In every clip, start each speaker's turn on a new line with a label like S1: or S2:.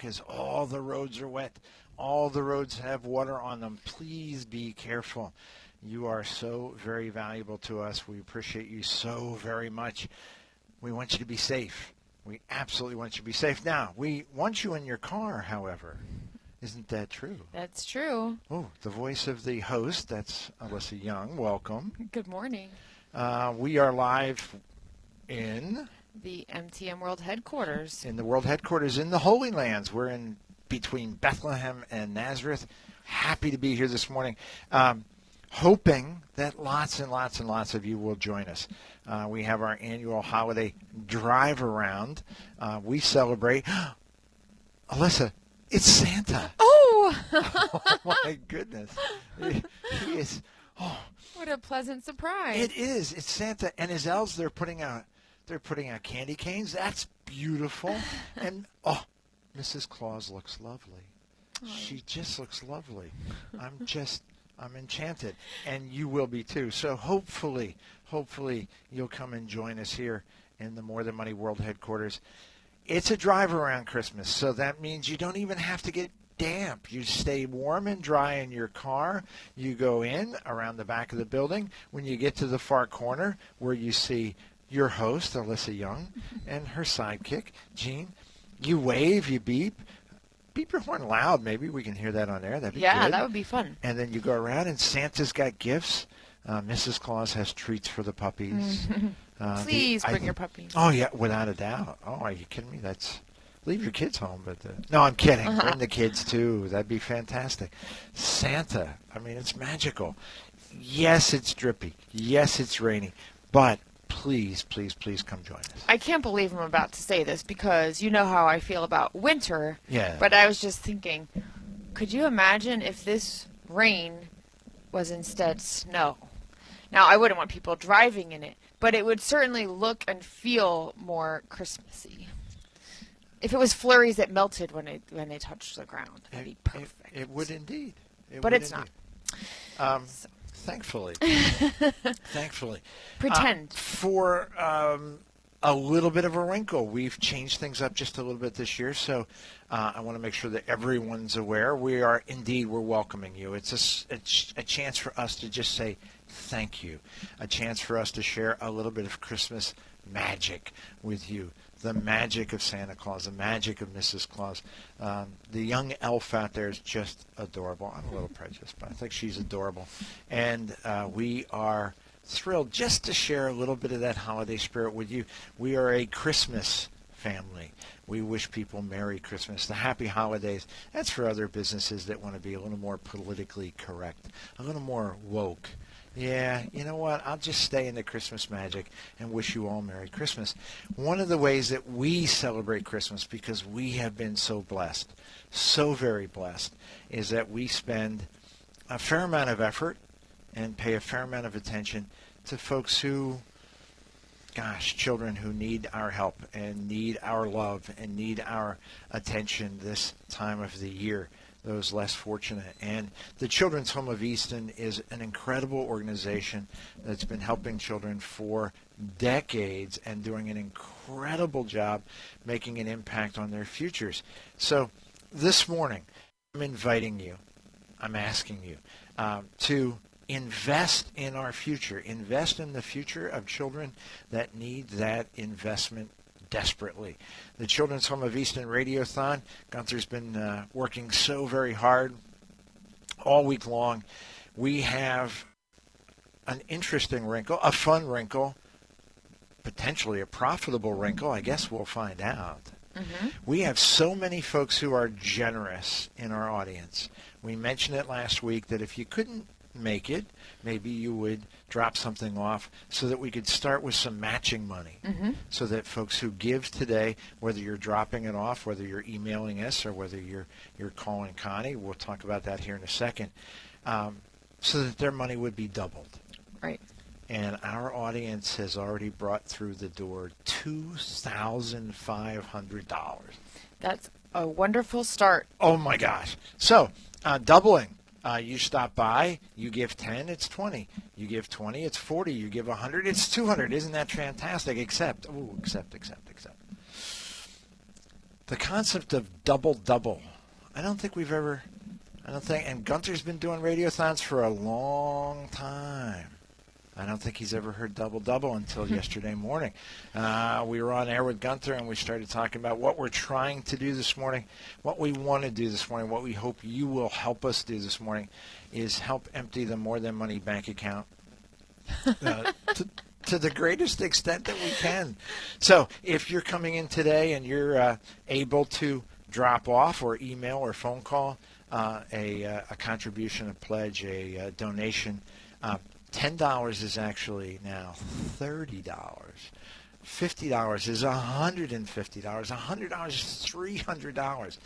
S1: because all the roads are wet. All the roads have water on them. Please be careful. You are so very valuable to us. We appreciate you so very much. We want you to be safe. We absolutely want you to be safe. Now, we want you in your car, however. Isn't that true?
S2: That's true.
S1: Oh, the voice of the host, that's Alyssa Young. Welcome.
S2: Good morning.
S1: Uh, we are live in
S2: The MTM World Headquarters.
S1: in the world headquarters in the Holy Lands. We're in between Bethlehem and Nazareth. Happy to be here this morning. Um, hoping that lots and lots and lots of you will join us. Uh, we have our annual holiday drive around. Uh, we celebrate. Alyssa, it's Santa.
S2: Oh,
S1: oh my goodness. He, he is. Oh,
S2: what a pleasant surprise.
S1: it is. It's Santa and his elves. They're putting out. They're putting out candy canes. That's beautiful. And oh, Mrs. Claus looks lovely. She just looks lovely. I'm just. I'm enchanted, and you will be too. So hopefully, hopefully you'll come and join us here in the More Than Money World headquarters. It's a drive around Christmas, so that means you don't even have to get damp. You stay warm and dry in your car. You go in around the back of the building. When you get to the far corner where you see your host, Alyssa Young, and her sidekick, Gene, you wave, you beep. Beep your horn loud. Maybe we can hear that on air. That'd be
S2: yeah,
S1: good.
S2: that would be fun.
S1: And then you go around, and Santa's got gifts. Uh, Mrs. Claus has treats for the puppies. Uh,
S2: Please
S1: I
S2: bring
S1: thi-
S2: your puppy.
S1: Oh yeah, without a doubt. Oh, are you kidding me? That's leave your kids home, but uh, no, I'm kidding. Bring the kids too. That'd be fantastic. Santa. I mean, it's magical. Yes, it's drippy. Yes, it's rainy. But please, please, please come join us.
S2: I can't believe I'm about to say this because you know how I feel about winter.
S1: Yeah.
S2: But I was just thinking, could you imagine if this rain was instead snow? Now, I wouldn't want people driving in it, but it would certainly look and feel more Christmassy. If it was flurries that melted when it when they touched the ground, that'd be
S1: It-
S2: perfect.
S1: It, it would indeed. It
S2: But
S1: would
S2: it's not.
S1: indeed. Um, thankfully. thankfully.
S2: Pretend.
S1: Uh, for um, a little bit of a wrinkle, we've changed things up just a little bit this year. So uh, I want to make sure that everyone's aware. We are indeed we're welcoming you. It's a, s- a ch- a chance for us to just say thank you, a chance for us to share a little bit of Christmas magic with you. The magic of Santa Claus, the magic of Mrs. Claus. Um, the young elf out there is just adorable. I'm a little prejudiced, but I think she's adorable. And uh, we are thrilled just to share a little bit of that holiday spirit with you. We are a Christmas family. We wish people Merry Christmas, the Happy Holidays. That's for other businesses that want to be a little more politically correct, a little more woke. Yeah, you know what? I'll just stay in the Christmas magic and wish you all Merry Christmas. One of the ways that we celebrate Christmas, because we have been so blessed, so very blessed, is that we spend a fair amount of effort and pay a fair amount of attention to folks who, gosh, children who need our help and need our love and need our attention this time of the year, those less fortunate. And the Children's Home of Easton is an incredible organization that's been helping children for decades and doing an incredible job making an impact on their futures. So this morning, I'm inviting you, I'm asking you um, to invest in our future, invest in the future of children that need that investment desperately. The Children's Home of Easton Radiothon, Gunther's been uh, working so very hard all week long. We have an interesting wrinkle, a fun wrinkle, potentially a profitable wrinkle. I guess we'll find out. We have so many folks who are generous in our audience. We mentioned it last week that if you couldn't make it, maybe you would drop something off so that we could start with some matching money. So that folks who give today, whether you're dropping it off, whether you're emailing us, or whether you're you're calling Connie, we'll talk about that here in a second, um, so that their money would be doubled
S2: Right.
S1: and our audience has already brought through the door two thousand five hundred dollars.
S2: That's a wonderful start.
S1: Oh my gosh! So uh, doubling. Uh, you stop by, you give ten, it's twenty. You give twenty, it's forty. You give hundred, it's two hundred. Isn't that fantastic? Except, ooh, except, except, except. the concept of double double. I don't think we've ever. I don't think. And Gunther's been doing radiothons for a long time. I don't think he's ever heard double double until yesterday morning. Uh, we were on air with Gunther and we started talking about what we're trying to do this morning, what we want to do this morning, what we hope you will help us do this morning is help empty the More Than Money bank account uh, to, to the greatest extent that we can. So if you're coming in today and you're uh, able to drop off or email or phone call uh, a, uh, a contribution, a pledge, a, a donation, uh, $10 is actually now $30. $50 is $150. $100 is $300.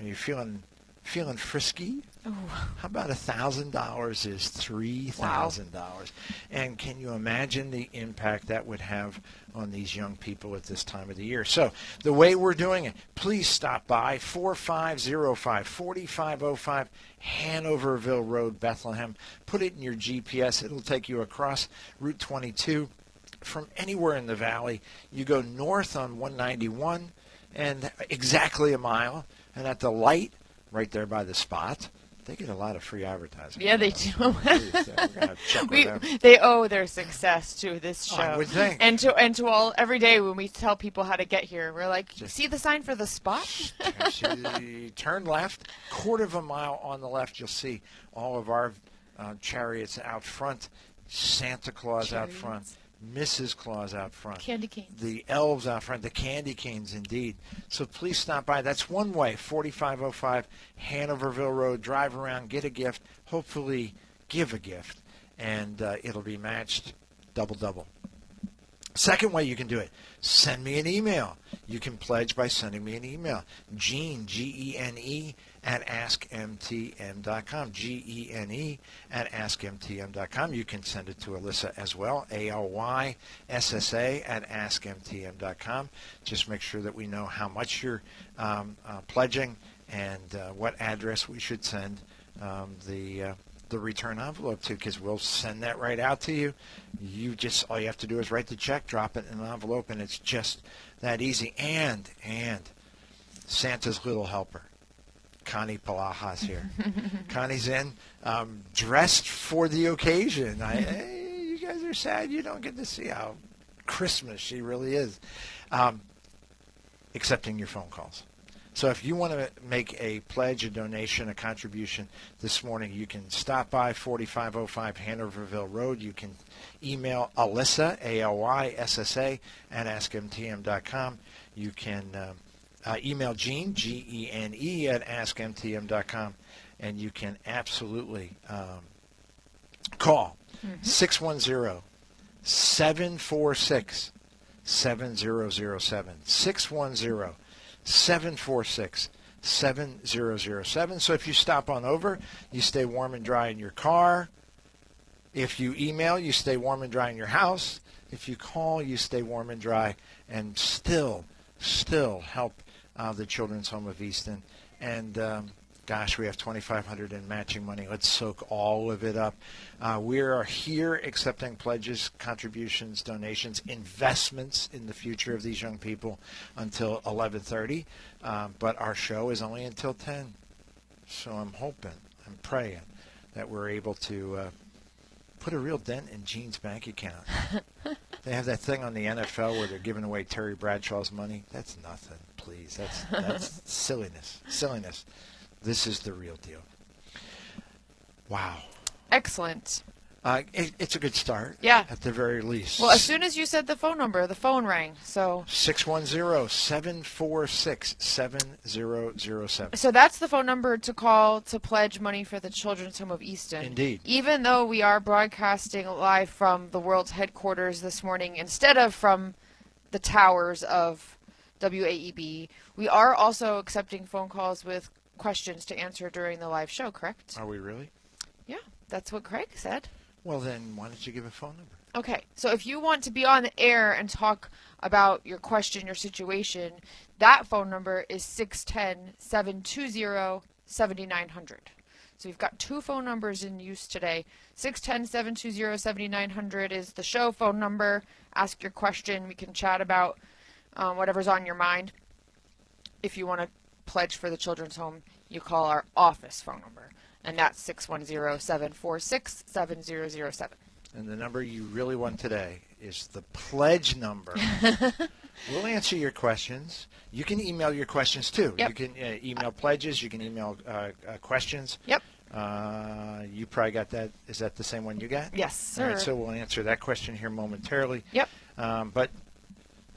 S1: Are you feeling feeling frisky? How about a thousand dollars is three thousand dollars? And can you imagine the impact that would have on these young people at this time of the year? So the way we're doing it, please stop by 4505 4505 Hanoverville Road, Bethlehem. Put it in your GPS. It'll take you across Route 22 from anywhere in the valley. You go north on 191 and exactly a mile. And at the light right there by the spot. They get a lot of free advertising.
S2: Yeah, they do.
S1: We're gonna have to check with
S2: we, they owe their success to this show.
S1: I would think.
S2: And to and to all every day when we tell people how to get here, we're like, see the sign for the spot?
S1: Turn left, quarter of a mile on the left, you'll see all of our uh, chariots out front, Santa Claus out front, Mrs. Claus out front.
S2: Candy canes.
S1: the elves out front, the candy canes, indeed. So please stop by. That's one way, 4505 Hanoverville Road. Drive around, get a gift, hopefully give a gift, and uh, it'll be matched double double. Second way you can do it, send me an email. You can pledge by sending me an email. Gene, G E N E, at askmtm.com. G E N E at askmtm.com. You can send it to Alyssa as well, A L Y S S A at askmtm.com. Just make sure that we know how much you're um, uh, pledging and uh, what address we should send um, the. Uh, the return envelope to because we'll send that right out to you. You just all you have to do is write the check, drop it in an envelope, and it's just that easy. And and Santa's little helper, Connie Palajas here. Connie's in, um, dressed for the occasion. I, hey, you guys are sad you don't get to see how Christmas she really is, um, accepting your phone calls. So if you want to make a pledge, a donation, a contribution this morning, you can stop by 4505 Hanoverville Road. You can email Alyssa, A-L-Y-S-S-A, at askmtm.com. You can um, uh, email Gene, G-E-N-E, at askmtm.com. And you can absolutely um, call 610 746 7007. 610 746 7007. So if you stop on over, you stay warm and dry in your car. If you email, you stay warm and dry in your house. If you call, you stay warm and dry and still, still help uh, the Children's Home of Easton. And um, gosh, we have 2,500 in matching money. Let's soak all of it up. Uh, we are here accepting pledges, contributions, donations, investments in the future of these young people until 11:30. Um, but our show is only until 10. So I'm hoping, I'm praying that we're able to uh, put a real dent in Gene's bank account. they have that thing on the NFL where they're giving away Terry Bradshaw's money. That's nothing, please. That's that's silliness. Silliness. This is the real deal. Wow.
S2: Excellent.
S1: Uh, it, it's a good start.
S2: Yeah.
S1: At the very least.
S2: Well, as soon as you said the phone number, the phone rang. So
S1: 610-746-7007.
S2: So that's the phone number to call to pledge money for the Children's Home of Easton.
S1: Indeed.
S2: Even though we are broadcasting live from the world's headquarters this morning instead of from the towers of WAEB, we are also accepting phone calls with questions to answer during the live show, correct?
S1: Are we really?
S2: Yeah, that's what Craig said.
S1: Well, then why don't you give a phone number?
S2: Okay, so if you want to be on the air and talk about your question, your situation, that phone number is 610 720 7900. So we've got two phone numbers in use today. 610 720 7900 is the show phone number. Ask your question. We can chat about um, whatever's on your mind. if you want to pledge for the children's home, you call our office phone number, and that's 610-746-7007.
S1: And the number you really want today is the pledge number. we'll answer your questions. You can email your questions too.
S2: Yep.
S1: You can uh, email pledges. You can email uh, uh, questions.
S2: Yep.
S1: Uh, you probably got that. Is that the same one you got?
S2: Yes,
S1: All
S2: sir.
S1: right, so we'll answer that question here momentarily.
S2: Yep.
S1: Um, but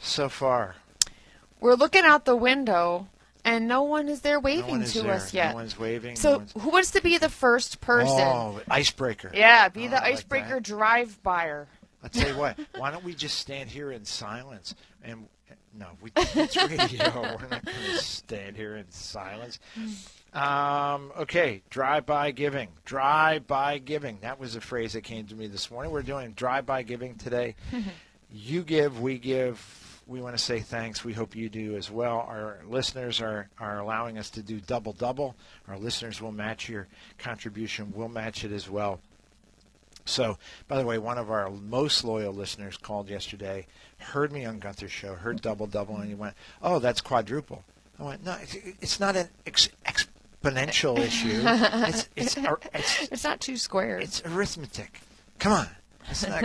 S1: so far,
S2: We're looking out the window, and no one is there
S1: no
S2: waving
S1: one is
S2: to
S1: there.
S2: us yet.
S1: No one's waving. no
S2: so,
S1: one's...
S2: who wants to be the first person?
S1: Oh, icebreaker.
S2: Yeah, be
S1: Oh,
S2: the
S1: I like
S2: icebreaker
S1: that.
S2: drive-byer.
S1: I'll tell you what. Why don't we just stand here in silence and no, we it's radio. We're not going to stand here in silence. Um, okay, drive-by giving. Drive-by giving. That was a phrase that came to me this morning. We're doing drive-by giving today. you give, we give. We want to say thanks. We hope you do as well. Our listeners are, are allowing us to do double double. Our listeners will match your contribution. We'll match it as well. So, by the way, one of our most loyal listeners called yesterday, heard me on Gunther's show, heard double double, and he went, "Oh, that's quadruple." I went, "No, it's, it's not an ex- exponential issue. It's it's ar- it's
S2: It's not two squares.
S1: it's arithmetic. Come on,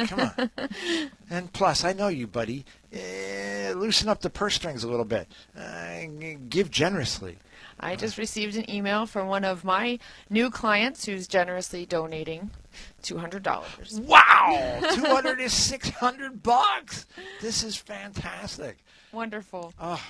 S1: Come on." And plus, I know you, buddy. Eh, loosen up the purse strings a little bit. Uh, give generously.
S2: I just received an email from one of my new clients who's generously donating $200.
S1: Wow, two hundred is six hundred bucks. This is fantastic.
S2: Wonderful.
S1: Oh,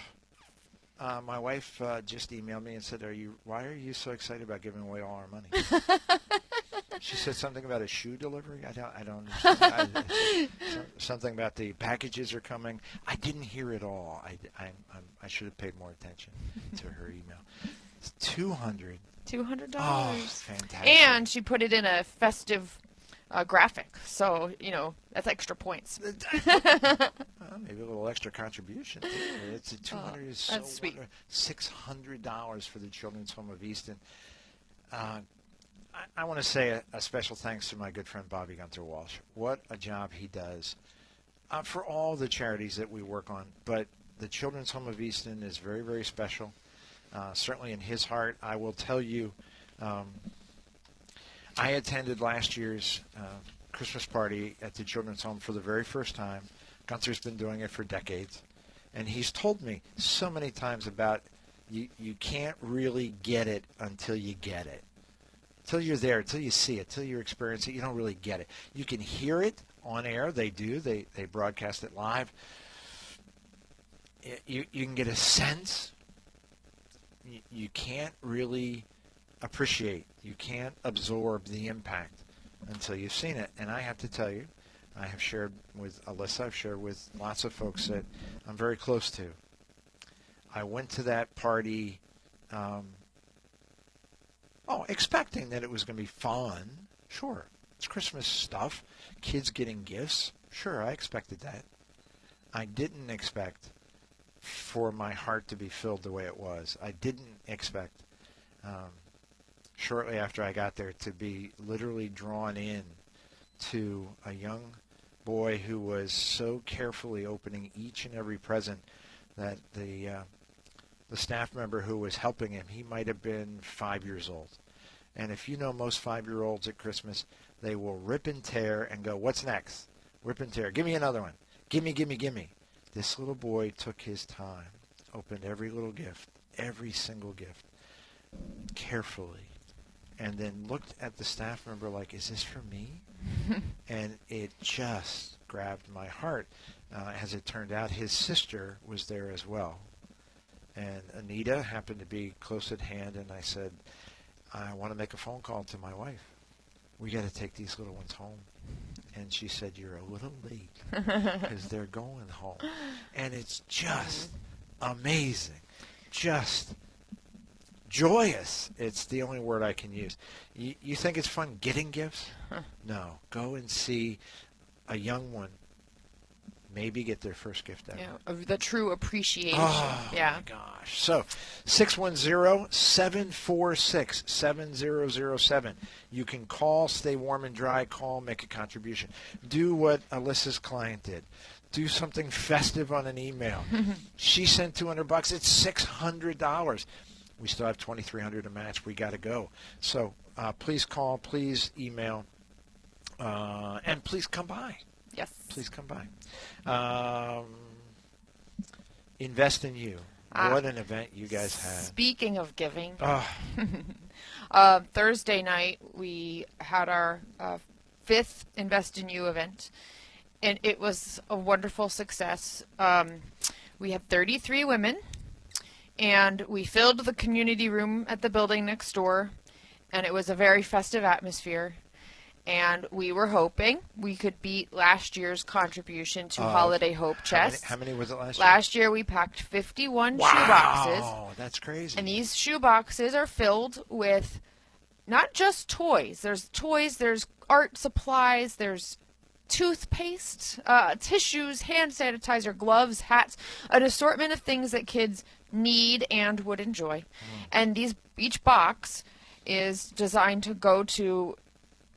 S1: uh, my wife uh, just emailed me and said, "Are you? Why are you so excited about giving away all our money?" she said something about a shoe delivery. I don't. I don't understand. I, some- something about the packages are coming. I didn't hear it all. I, I, I should have paid more attention to her email. It's two hundred.
S2: $200.
S1: Oh, fantastic.
S2: and she put it in a festive uh, graphic. So, you know, that's extra points.
S1: Well, maybe a little extra contribution. Too. It's a two hundred is so
S2: Oh, that's sweet.
S1: Six hundred dollars for the Children's Home of Easton. Uh, I, I want to say a, a special thanks to my good friend Bobby Gunther Walsh. What a job he does uh, for all the charities that we work on. But the Children's Home of Easton is very, very special. Uh, certainly in his heart, I will tell you. Um, I attended last year's uh, Christmas party at the Children's Home for the very first time. Gunther's been doing it for decades, and he's told me so many times about you. You can't really get it until you get it. Until you're there, until you see it, until you experience it, you don't really get it. You can hear it on air. They do. They they broadcast it live. You you can get a sense. You, you can't really appreciate. You can't absorb the impact until you've seen it. And I have to tell you, I have shared with Alyssa, I've shared with lots of folks that I'm very close to. I went to that party, um, oh, expecting that it was going to be fun. Sure, it's Christmas stuff, kids getting gifts. Sure, I expected that. I didn't expect for my heart to be filled the way it was. I didn't expect. Um, shortly after I got there to be literally drawn in to a young boy who was so carefully opening each and every present that the uh, the staff member who was helping him he might have been five years old. And if you know most five year olds at Christmas they will rip and tear and go what's next? Rip and tear. Give me another one. Give me give me give me this little boy took his time opened every little gift every single gift carefully and then looked at the staff member like, "Is this for me?" and it just grabbed my heart. Uh, as it turned out, his sister was there as well, and Anita happened to be close at hand. And I said, "I want to make a phone call to my wife. We got to take these little ones home." And she said, "You're a little late because they're going home," and it's just amazing, just joyous. It's the only word I can use. You, you think it's fun getting gifts? No. Go and see a young one maybe get their first gift ever.
S2: Yeah, of the true appreciation.
S1: Oh
S2: yeah.
S1: my gosh. So 610-746-7007. You can call, stay warm and dry, call, make a contribution. Do what Alyssa's client did. do something festive on an email. she sent 200 bucks. It's $600. We still have 2,300 to match. We got to go. So uh, please call, please email, uh, and please come by.
S2: Yes.
S1: Please come by. Um, invest in you.
S2: Ah.
S1: what an event you guys had.
S2: Speaking of giving,
S1: Oh,
S2: uh, Thursday night we had our uh, fifth Invest in You event, and it was a wonderful success. Um, we had 33 women, and we filled the community room at the building next door, and it was a very festive atmosphere. And we were hoping we could beat last year's contribution to
S1: Uh,
S2: Holiday Hope
S1: how many,
S2: Chest.
S1: how many was it last, year?
S2: Last year we packed 51
S1: year?
S2: shoeboxes.
S1: Wow, that's crazy.
S2: And these shoe boxes are filled with not just toys. There's toys, there's art supplies, there's toothpaste, uh, tissues, hand sanitizer, gloves, hats, an assortment of things that kids need and would enjoy. And these each box is designed to go to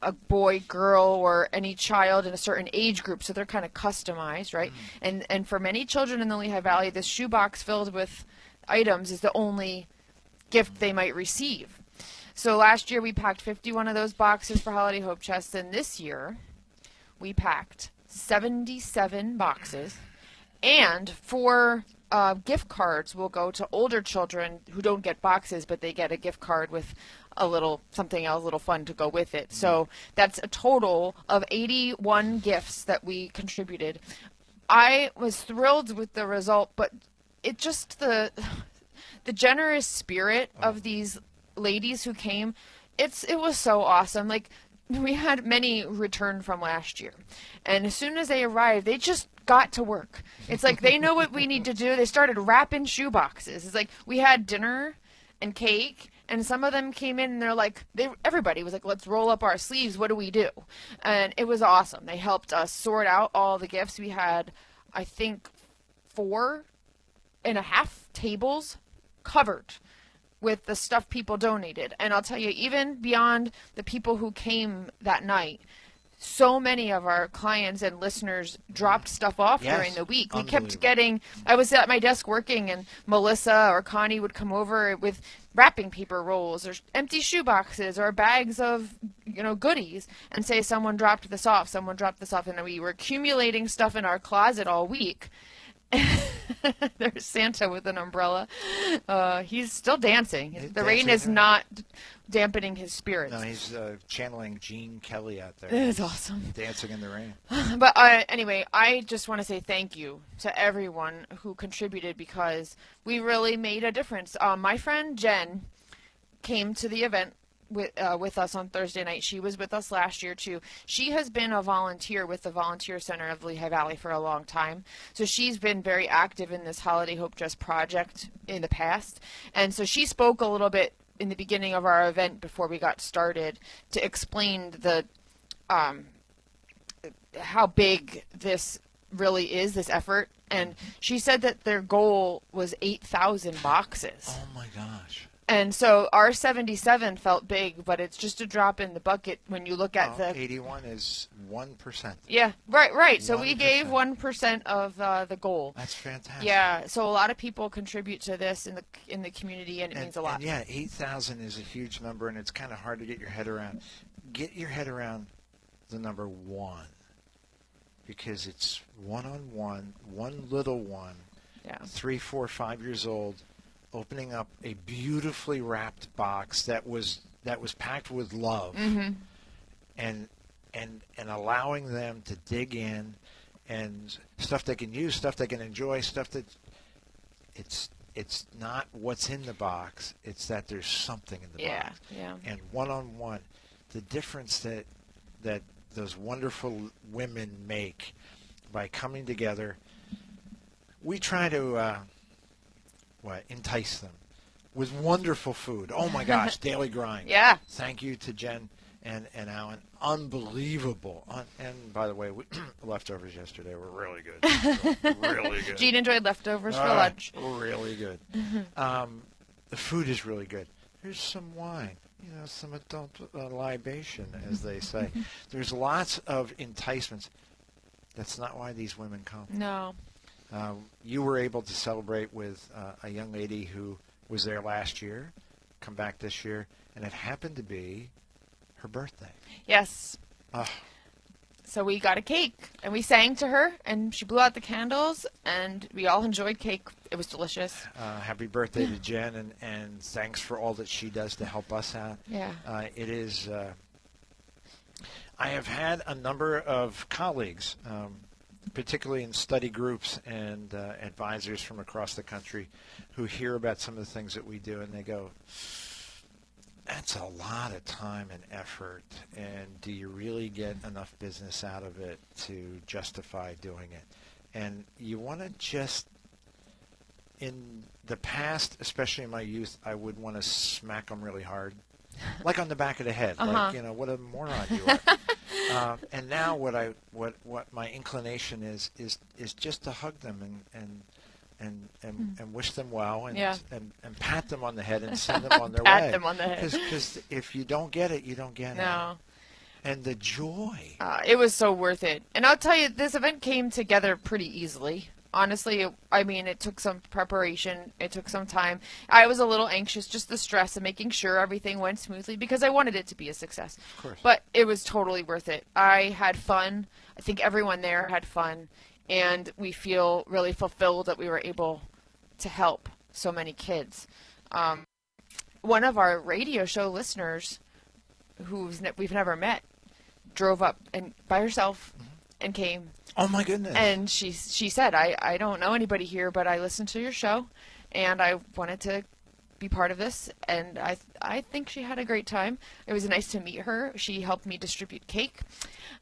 S2: a boy, girl, or any child in a certain age group, so they're kind of customized, right? Mm. And and for many children in the Lehigh Valley, this shoebox filled with items is the only gift they might receive. So last year we packed 51 of those boxes for Holiday Hope Chests, and this year we packed 77 boxes, and four uh, gift cards will go to older children who don't get boxes, but they get a gift card with a little something else, a little fun to go with it. So that's a total of 81 gifts that we contributed. I was thrilled with the result, but it just the the generous spirit of these ladies who came it's it was so awesome like we had many return from last year and as soon as they arrived they just got to work. It's like they know what we need to do. They started wrapping shoe boxes. It's like we had dinner and cake and some of them came in and they're like they everybody was like let's roll up our sleeves. What do we do? And it was awesome. They helped us sort out all the gifts. We had i think four and a half tables covered with the stuff people donated. And I'll tell you, even beyond the people who came that night, so many of our clients and listeners dropped stuff off
S1: Yes.
S2: during the week. We kept getting, I was at my desk working, and Melissa or Connie would come over with wrapping paper rolls or empty shoe boxes or bags of, you know, goodies and say, someone dropped this off, someone dropped this off. And we were accumulating stuff in our closet all week. There's Santa with an umbrella. Uh, he's still dancing.
S1: He's
S2: the rain is not dampening his spirits.
S1: no, he's uh, channeling Gene Kelly out there.
S2: It is awesome.
S1: Dancing in the rain.
S2: But uh, anyway, I just want to say thank you to everyone who contributed because we really made a difference. Um, my friend Jen came to the event with uh, with us on Thursday night. She was with us last year too. She has been a volunteer with the Volunteer Center of Lehigh Valley for a long time, so she's been very active in this Holiday Hope Chest project in the past. And so she spoke a little bit in the beginning of our event before we got started to explain the um, how big this really is, this effort. And she said that their goal was 8,000 boxes.
S1: Oh my gosh.
S2: And so R77 felt big, but it's just a drop in the bucket when you look at
S1: Oh,
S2: the.
S1: 81 is 1%.
S2: Yeah, right, right. So we gave 1% of uh, the goal.
S1: That's fantastic.
S2: Yeah, so a lot of people contribute to this in the in the community, and it
S1: and,
S2: means a lot.
S1: and yeah, 8,000 is a huge number, and it's kind of hard to get your head around. Get your head around the number one because it's one on one, one little one,
S2: Yeah.
S1: three, four, five years old, opening up a beautifully wrapped box that was that was packed with love,
S2: Mm-hmm.
S1: and and and allowing them to dig in and stuff they can use, stuff they can enjoy, stuff that it's it's not what's in the box. It's that there's something in the
S2: Yeah,
S1: box.
S2: yeah.
S1: And one on one, the difference that that those wonderful women make by coming together. We try to uh, what entice them with wonderful food. Oh my gosh, daily grind.
S2: Yeah.
S1: Thank you to Jen and, and Alan. Unbelievable. Un- and by the way, we, leftovers yesterday were really good. really good.
S2: Gene enjoyed leftovers for
S1: Ah,
S2: lunch.
S1: Really good. Um, the food is really good. There's some wine, you know, some adult uh, libation, as they say. There's lots of enticements. That's not why these women come.
S2: No.
S1: Uh, you were able to celebrate with uh, a young lady who was there last year, come back this year, and it happened to be her birthday.
S2: Yes.
S1: Ah.
S2: So we got a cake and we sang to her and she blew out the candles and we all enjoyed cake. It was delicious.
S1: Uh, happy birthday to Jen, and, and thanks for all that she does to help us out.
S2: Yeah.
S1: Uh, it is. Uh, I have had a number of colleagues, um, particularly in study groups and uh, advisors from across the country, who hear about some of the things that we do, and they go, "That's a lot of time and effort, and do you really get enough business out of it to justify doing it?" And you want to just in the past, especially in my youth, I would want to smack them really hard, like on the back of the head,
S2: Uh-huh.
S1: like you know, what a moron you are. um, and now, what I what what my inclination is is is just to hug them and and and and, and wish them well and.
S2: Yeah.
S1: and and pat them on the head and send them on their
S2: Pat
S1: way.
S2: them on the head.
S1: Because if you don't get it, you don't get
S2: No.
S1: it. And the joy.
S2: Uh, it was so worth it. And I'll tell you, this event came together pretty easily. Honestly, I mean, it took some preparation. It took some time. I was a little anxious, just the stress of making sure everything went smoothly because I wanted it to be a success.
S1: Of course.
S2: But it was totally worth it. I had fun. I think everyone there had fun. And we feel really fulfilled that we were able to help so many kids. Um, one of our radio show listeners, who ne- we've never met, drove up and by herself and came
S1: Oh my goodness.
S2: and she she said I, I don't know anybody here but I listened to your show and I wanted to be part of this and I I think she had a great time. It was nice to meet her. She helped me distribute cake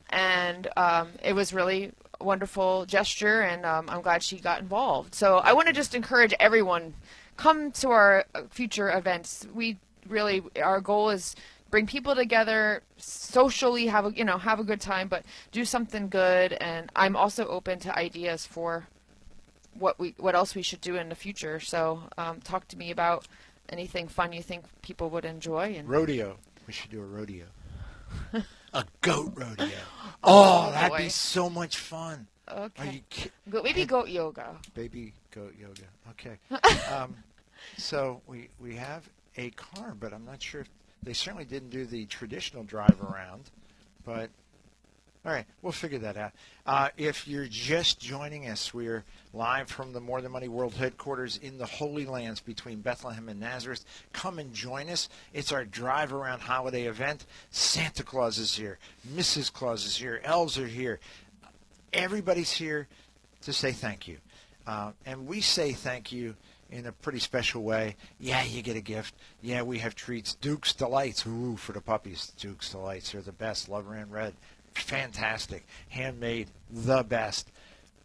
S2: and um, it was really wonderful gesture and um, I'm glad she got involved. So I want to just encourage everyone come to our future events. We really our goal is bring people together socially have a you know have a good time but do something good and i'm also open to ideas for what we what else we should do in the future so um, talk to me about anything fun you think people would enjoy and
S1: rodeo. We should do a rodeo. a goat rodeo. Oh, that'd
S2: boy.
S1: be so much fun.
S2: Okay
S1: ki-
S2: maybe goat yoga
S1: baby goat yoga? Okay. um, so we we have a car, but I'm not sure if they certainly didn't do the traditional drive around, but. All right, we'll figure that out. Uh, if you're just joining us, we're live from the More Than Money World Headquarters in the Holy Lands between Bethlehem and Nazareth. Come and join us. It's our drive around holiday event. Santa Claus is here. Mrs. Claus is here. Elves are here. Everybody's here to say thank you. Uh, and we say thank you in a pretty special way. Yeah, you get a gift. Yeah, we have treats. Duke's Delights. Ooh, for the puppies. Duke's Delights are the best. Love ran red. Fantastic. Handmade. The best.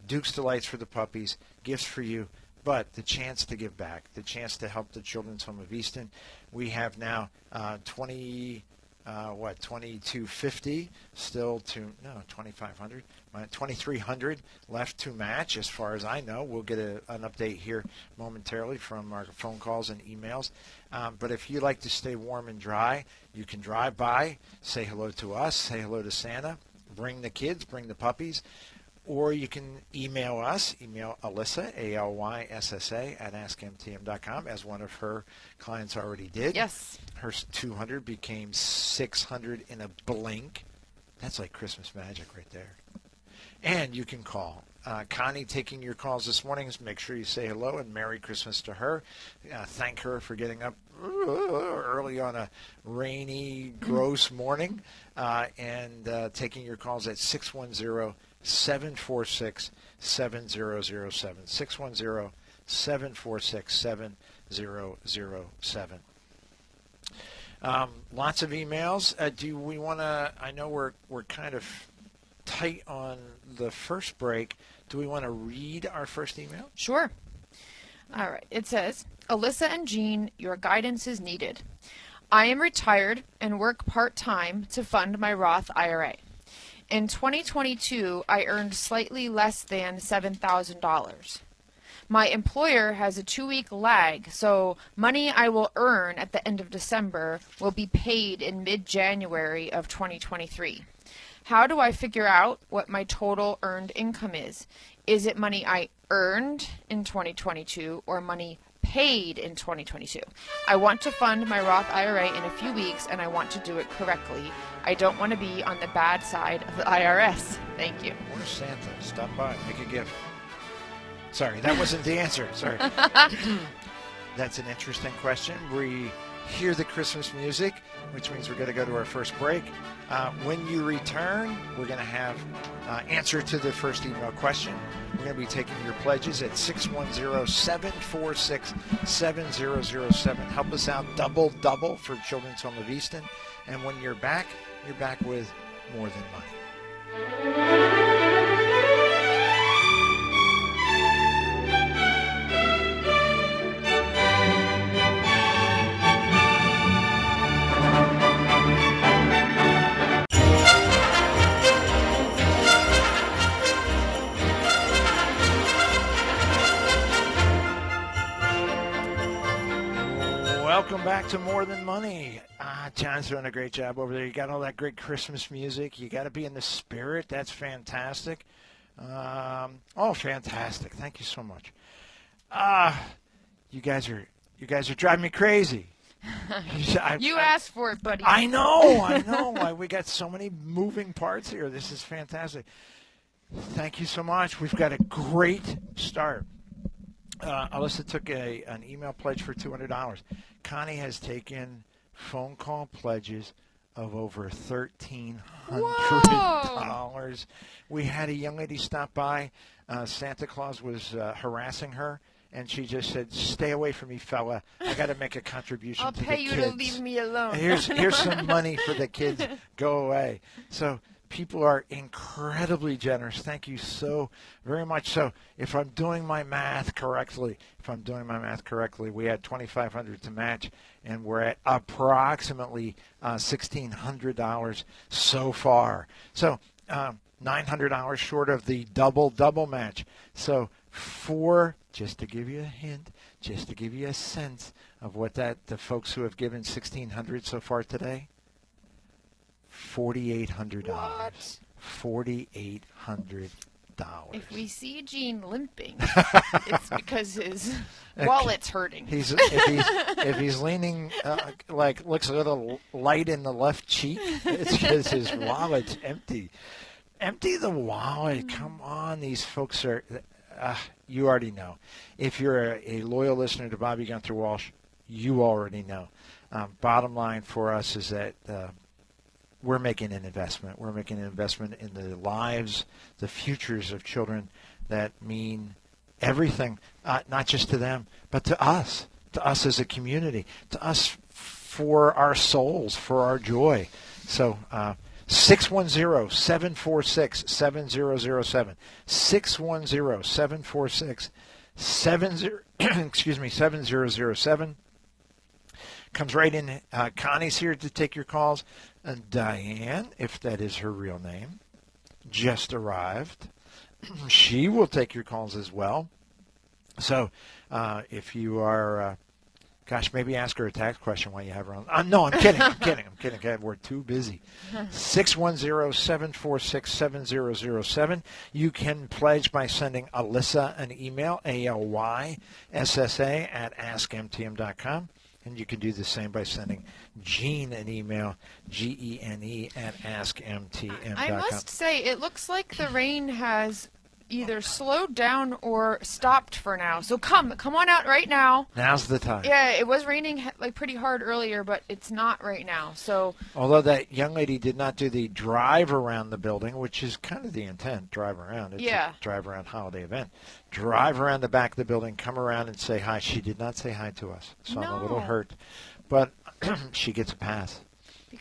S1: Duke's Delights for the puppies. Gifts for you. But the chance to give back, the chance to help the Children's Home of Easton. We have now uh, 20, uh, what, 2250 still to, no, 2500, uh, 2300 left to match as far as I know. We'll get a, an update here momentarily from our phone calls and emails. Um, but if you like to stay warm and dry, you can drive by, say hello to us, say hello to Santa, bring the kids, bring the puppies, or you can email us, email Alyssa, A-L-Y-S-S-A, at askmtm.com, as one of her clients already did.
S2: yes
S1: Her 200 became 600 in a blink. That's like Christmas magic right there. And you can call. Uh, Connie taking your calls this morning. Make sure you say hello and Merry Christmas to her. Uh, thank her for getting up early on a rainy, gross morning uh, and uh, taking your calls at 610 746 7007. 610 746 7007. Um, lots of emails. Uh, do we want to? I know we're we're kind of tight on the first break. Do we want to read our first email?
S2: Sure. All right. It says, Alyssa and Gene, your guidance is needed. I am retired and work part time to fund my Roth IRA. In 2022, I earned slightly less than $7,000. My employer has a two week lag, so money I will earn at the end of December will be paid in mid January of 2023. How do I figure out what my total earned income is? Is it money I earned in 2022 or money paid in 2022? I want to fund my Roth IRA in a few weeks and I want to do it correctly. I don't want to be on the bad side of the IRS. Thank you.
S1: Where's Santa? Stop by, make a gift. Sorry, that wasn't the answer. Sorry. That's an interesting question. We hear the Christmas music, which means we're going to go to our first break. Uh, when you return, we're going to have uh, answer to the first email question. We're going to be taking your pledges at 610-746-7007. Help us out double double for Children's Home of Easton. And when you're back, you're back with more than money. Welcome back to More Than Money. Ah, John's doing a great job over there. You got all that great Christmas music. You got to be in the spirit. That's fantastic. Um, oh, fantastic! Thank you so much. Ah, you guys are you guys are driving me crazy. I-
S2: You asked for it, buddy.
S1: I know, I know. Why we got so many moving parts here. This is fantastic. Thank you so much. We've got a great start. Uh, Alyssa took a an email pledge for two hundred dollars. Connie has taken phone call pledges of over thirteen hundred dollars. We had a young lady stop by. Uh, Santa Claus was uh, harassing her, and she just said, "Stay away from me, fella. I got to make a contribution
S2: I'll
S1: to
S2: pay
S1: the
S2: you
S1: kids."
S2: to leave me alone.
S1: here's here's some money for the kids. Go away. So people are incredibly generous. Thank you so very much. So if I'm doing my math correctly, if I'm doing my math correctly, we had 2,500 to match, and we're at approximately uh, $1,600 so far. So. Um, $900 short of the double double match. So for just to give you a hint, just to give you a sense of what that the folks who have given 1600 so far today, $4800. $4800.
S2: If we see Gene limping, it's because his wallet's hurting.
S1: He's if he's if he's leaning uh, like looks a little light in the left cheek, it's because his wallet's empty. Empty the wallet. Come on, these folks are. Uh, you already know. If you're a, a loyal listener to Bobby Gunther Walsh, you already know. Um, bottom line for us is that uh, we're making an investment. We're making an investment in the lives, the futures of children that mean everything, uh, not just to them, but to us, to us as a community, to us for our souls, for our joy. So, uh, 610-746-7007. 610-746-70, excuse me, 7007 comes right in. Uh, Connie's here to take your calls. Diane, if that is her real name, just arrived. she will take your calls as well. So uh, if you are, uh, gosh, maybe ask her a tax question while you have her on. Uh, no, I'm kidding. I'm kidding. I'm kidding. We're too busy. 610-746-7007. You can pledge by sending Alyssa an email, A-L-Y-S-S-A at askmtm.com. And you can do the same by sending Gene an email, G-E-N-E at askmtm.com.
S2: I must say, it looks like the rain has either slowed down or stopped for now. So come, come on out right now.
S1: Now's the time.
S2: Yeah, it was raining like pretty hard earlier, but it's not right now. So
S1: Although that young lady did not do the drive around the building, which is kind of the intent, drive around. It's
S2: Yeah.
S1: a drive around holiday event. Drive around the back of the building, come around and say hi. She did not say hi to us, so I'm a little hurt. But she gets a pass.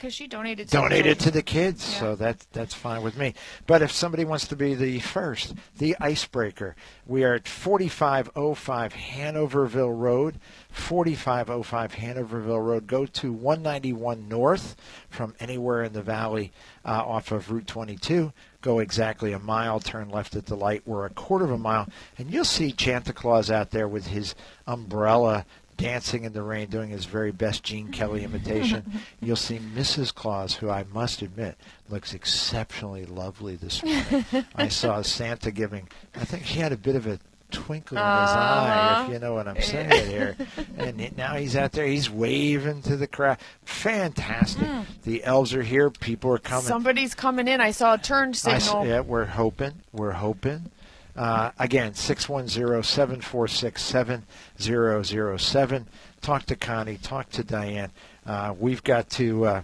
S2: Because she donated to
S1: Donated
S2: the
S1: to the kids,
S2: Yeah.
S1: so that that's fine with me. But if somebody wants to be the first, the icebreaker, we are at 4505 Hanoverville Road. 4505 Hanoverville Road. Go to 191 North from anywhere in the valley uh, off of Route 22. Go exactly a mile, turn left at the light. We're a quarter of a mile, and you'll see Santa Claus out there with his umbrella dancing in the rain, doing his very best Gene Kelly imitation. You'll see Mrs. Claus, who I must admit looks exceptionally lovely this morning. I saw Santa giving, I think she had a bit of a twinkle in his eye,
S2: Uh-huh.
S1: if you know what I'm saying here. And now he's out there, he's waving to the crowd. Fantastic. The elves are here, people are coming.
S2: Somebody's coming in. I saw a turn
S1: I
S2: signal.
S1: yeah, we're hoping. We're hoping. Uh, again, 610-746-7007. Talk to Connie. Talk to Diane. Uh, we've got to... Uh,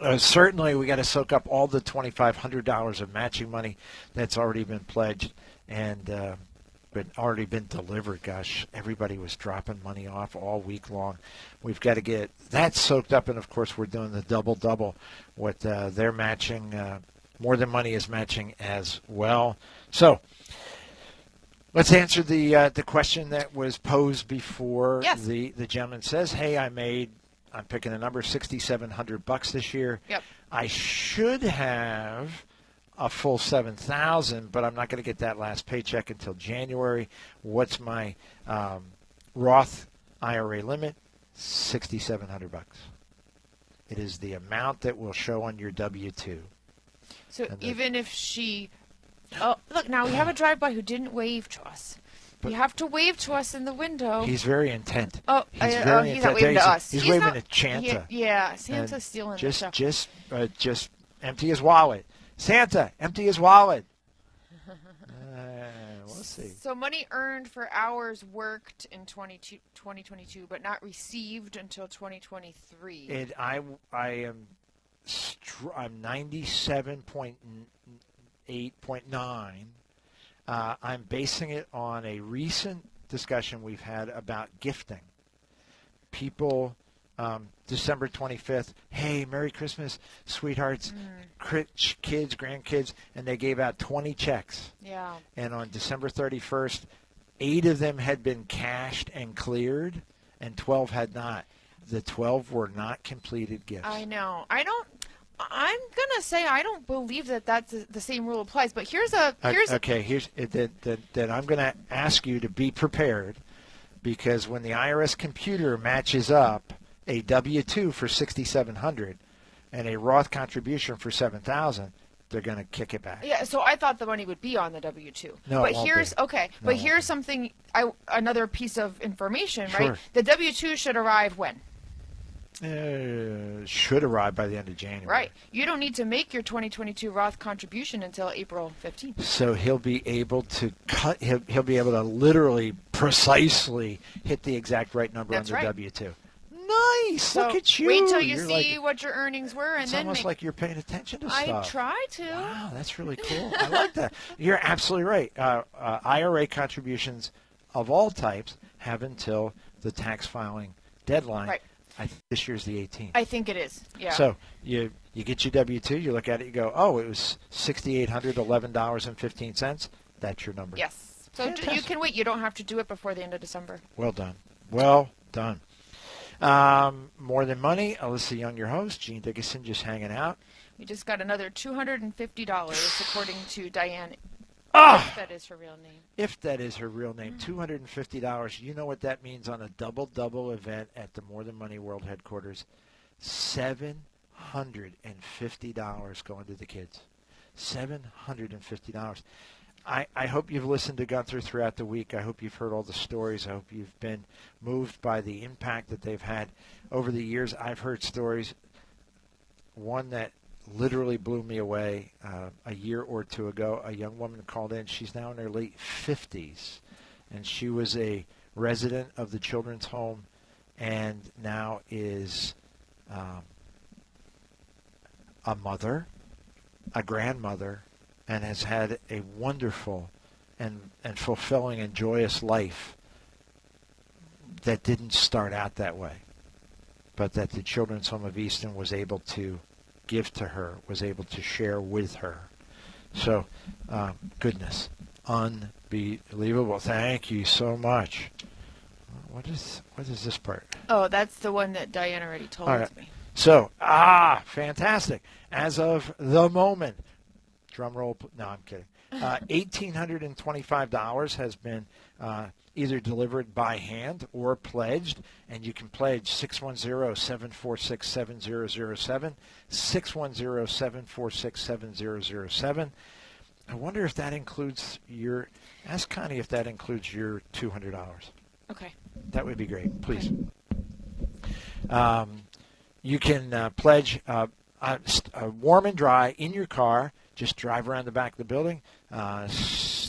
S1: uh, certainly, we got to soak up all the twenty-five hundred dollars of matching money that's already been pledged and uh, been already been delivered. Gosh, everybody was dropping money off all week long. We've got to get that soaked up, and of course, we're doing the double double. What uh, they're matching, uh, more than money is matching as well. So. Let's answer the uh, the question that was posed before.
S2: Yes.
S1: The the gentleman says, "Hey, I made I'm picking a number, 6,700 bucks this year.
S2: Yep.
S1: I should have a full 7,000, but I'm not going to get that last paycheck until January. What's my um, Roth IRA limit? 6,700 bucks. It is the amount that will show on your W-2.
S2: So
S1: And the-
S2: even if she, oh look, now we have a drive-by who didn't wave to us.
S1: But-
S2: you have to wave to us in the window.
S1: He's very intent.
S2: oh,
S1: he's
S2: I- oh,
S1: very
S2: he's not waving
S1: He's-
S2: to us.
S1: he's waving
S2: not,
S1: at Chanta.
S2: he- yeah, Santa's
S1: And
S2: stealing
S1: just
S2: the show.
S1: just uh, just empty his wallet. Santa, empty his wallet. Uh, we'll see.
S2: So money earned for hours worked in 22, 2022, but not received until 2023.
S1: And I I am str- I'm ninety seven point eight point nine. Uh, I'm basing it on a recent discussion we've had about gifting. People, um, December 25th, hey, Merry Christmas, sweethearts, cri- kids, grandkids, and they gave out 20 checks.
S2: yeah.
S1: and on December 31st, eight of them had been cashed and cleared, and 12 had not. The 12 were not completed gifts.
S2: I know. I don't. I'm gonna say I don't believe that that's the- same rule applies. But here's a here's
S1: okay, here's it- that, that, that I'm going to ask you to be prepared because when the IRS computer matches up a W-2 for 6700 and a Roth contribution for 7000 they're going to kick it back.
S2: yeah. So I thought the money would be on the W two.
S1: No,
S2: but here's
S1: be.
S2: okay.
S1: No,
S2: but here's something. I another piece of information.
S1: Sure.
S2: Right. The W two should arrive when.
S1: Uh, should arrive by the end of January.
S2: Right. You don't need to make your 2022 Roth contribution until April 15th.
S1: So he'll be able to cut. He'll, he'll be able to literally precisely hit the exact right number
S2: That's
S1: on the
S2: right.
S1: W two. Nice.
S2: So
S1: Look at you.
S2: Wait till you
S1: You're
S2: see
S1: like-
S2: what your earnings were, and
S1: it's
S2: then
S1: almost
S2: make.
S1: like you're paying attention to
S2: I
S1: stuff.
S2: try to.
S1: Wow, that's really cool. I like that. You're absolutely right. Uh, uh, IRA contributions of all types have until the tax filing deadline.
S2: Right.
S1: I this year's the 18th.
S2: I think it is. Yeah.
S1: So you you get your W two, you look at it, you go, oh, it was sixty eight hundred eleven dollars and fifteen cents. That's your number.
S2: yes. So you can wait. You don't have to do it before the end of December.
S1: Well done. Well done. Um, more than money. Alyssa Young, your host. Gene Dickinson, just hanging out.
S2: We just got another $250 according to Diane.
S1: Ah,
S2: If that is her real name.
S1: if that is her real name, two hundred and fifty dollars. You know what that means on a double double event at the More Than Money World headquarters. Seven hundred and fifty dollars going to the kids. Seven hundred and fifty dollars. I, I hope you've listened to Gunther throughout the week. I hope you've heard all the stories. I hope you've been moved by the impact that they've had over the years. I've heard stories. One that literally blew me away uh, a year or two ago. A young woman called in. She's now in her late 50s, and she was a resident of the children's home, and now is um, a mother, a grandmother, and has had a wonderful and, and fulfilling and joyous life that didn't start out that way, but that the Children's Home of Easton was able to give to her, was able to share with her. So, uh, goodness, unbelievable. Thank you so much. What is what is this part?
S2: Oh, that's the one that Diane already told
S1: right.
S2: me.
S1: So, ah, fantastic. As of the moment, drum roll. No, I'm kidding. Uh, $1,825 has been uh, either delivered by hand or pledged. And you can pledge 610 746 7007. 610 746 7007. I wonder if that includes your. Ask Connie if that includes your $200.
S2: Okay.
S1: That would be great, please. Um, you can uh, pledge uh, uh, warm and dry in your car. Just drive around the back of the building, uh,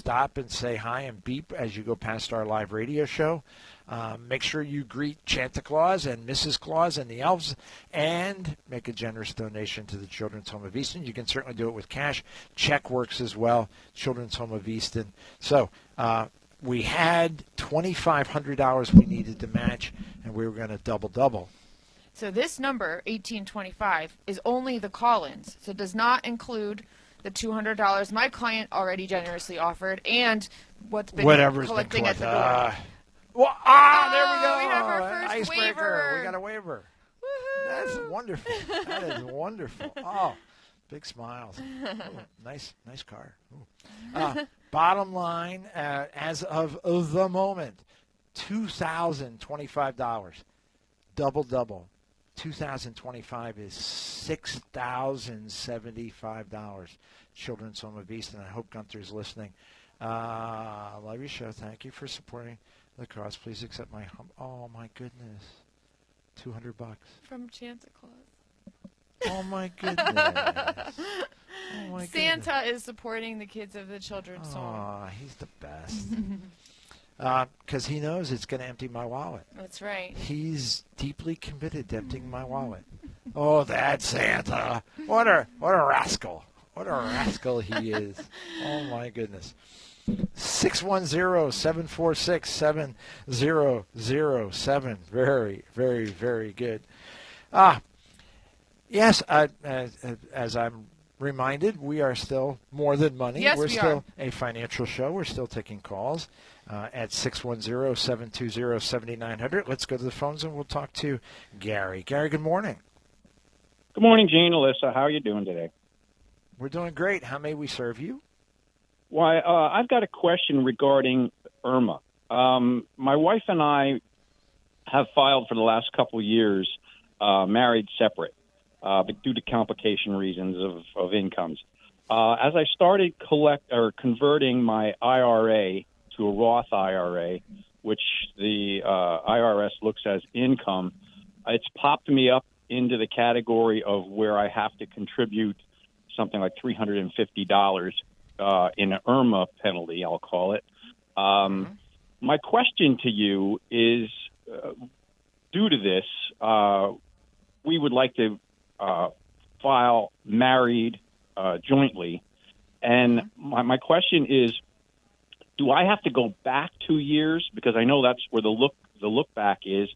S1: stop and say hi and beep as you go past our live radio show. Uh, make sure you greet Santa Claus and Mrs. Claus and the elves, and make a generous donation to the Children's Home of Easton. You can certainly do it with cash. Check works as well. Children's Home of Easton. So uh, we had $2,500 we needed to match, and we were going to double double.
S2: So this number, 1825, is only the call-ins. So it does not include the $200 my client already generously offered and what's been
S1: Whatever's
S2: collecting
S1: been
S2: at the door.
S1: Ah. well, ah, there we
S2: Oh,
S1: go.
S2: we have our first
S1: Icebreaker.
S2: waiver.
S1: We got a waiver.
S2: Woohoo!
S1: That's wonderful. that is wonderful. Oh, big smiles. Ooh, nice, nice car. Uh, bottom line, uh, as of the moment, two thousand twenty-five dollars, double double. 2025 is six thousand seventy-five dollars. Children's Home of Easton. I hope Gunther's listening. Uh, love your show. Thank you for supporting the cause. Please accept my hum- oh my goodness, two hundred bucks.
S2: From Santa Claus.
S1: Oh my goodness. Oh my
S2: Santa
S1: goodness.
S2: is supporting the kids of the children's home.
S1: Aw, he's the best. Because he knows it's going to empty my wallet.
S2: That's right.
S1: He's deeply committed to emptying my wallet. Oh, that Santa! What a what a rascal! What a rascal he is! Oh my goodness. 610-746-7007. Very, very, very good. Ah, yes, uh, uh, as I'm reminded, we are still more than money.
S2: Yes,
S1: We're
S2: we
S1: still a financial show. We're still taking calls uh, at 610-720-7900. Let's go to the phones and we'll talk to Gary. Gary, good morning.
S3: Good morning, Gene, Alyssa. How are you doing today?
S1: We're doing great. How may we serve you?
S3: Why, uh, I've got a question regarding IRMA. Um, my wife and I have filed for the last couple of years, uh, married separate, uh, but due to complication reasons of, of incomes. Uh, as I started collect or converting my IRA to a Roth IRA, which the uh, IRS looks as income, it's popped me up into the category of where I have to contribute something like three hundred and fifty dollars uh, in an IRMA penalty, I'll call it. Um, My question to you is, uh, due to this, uh, we would like to uh, file married uh, jointly, and my, my question is, do I have to go back two years because I know that's where the look the look back is,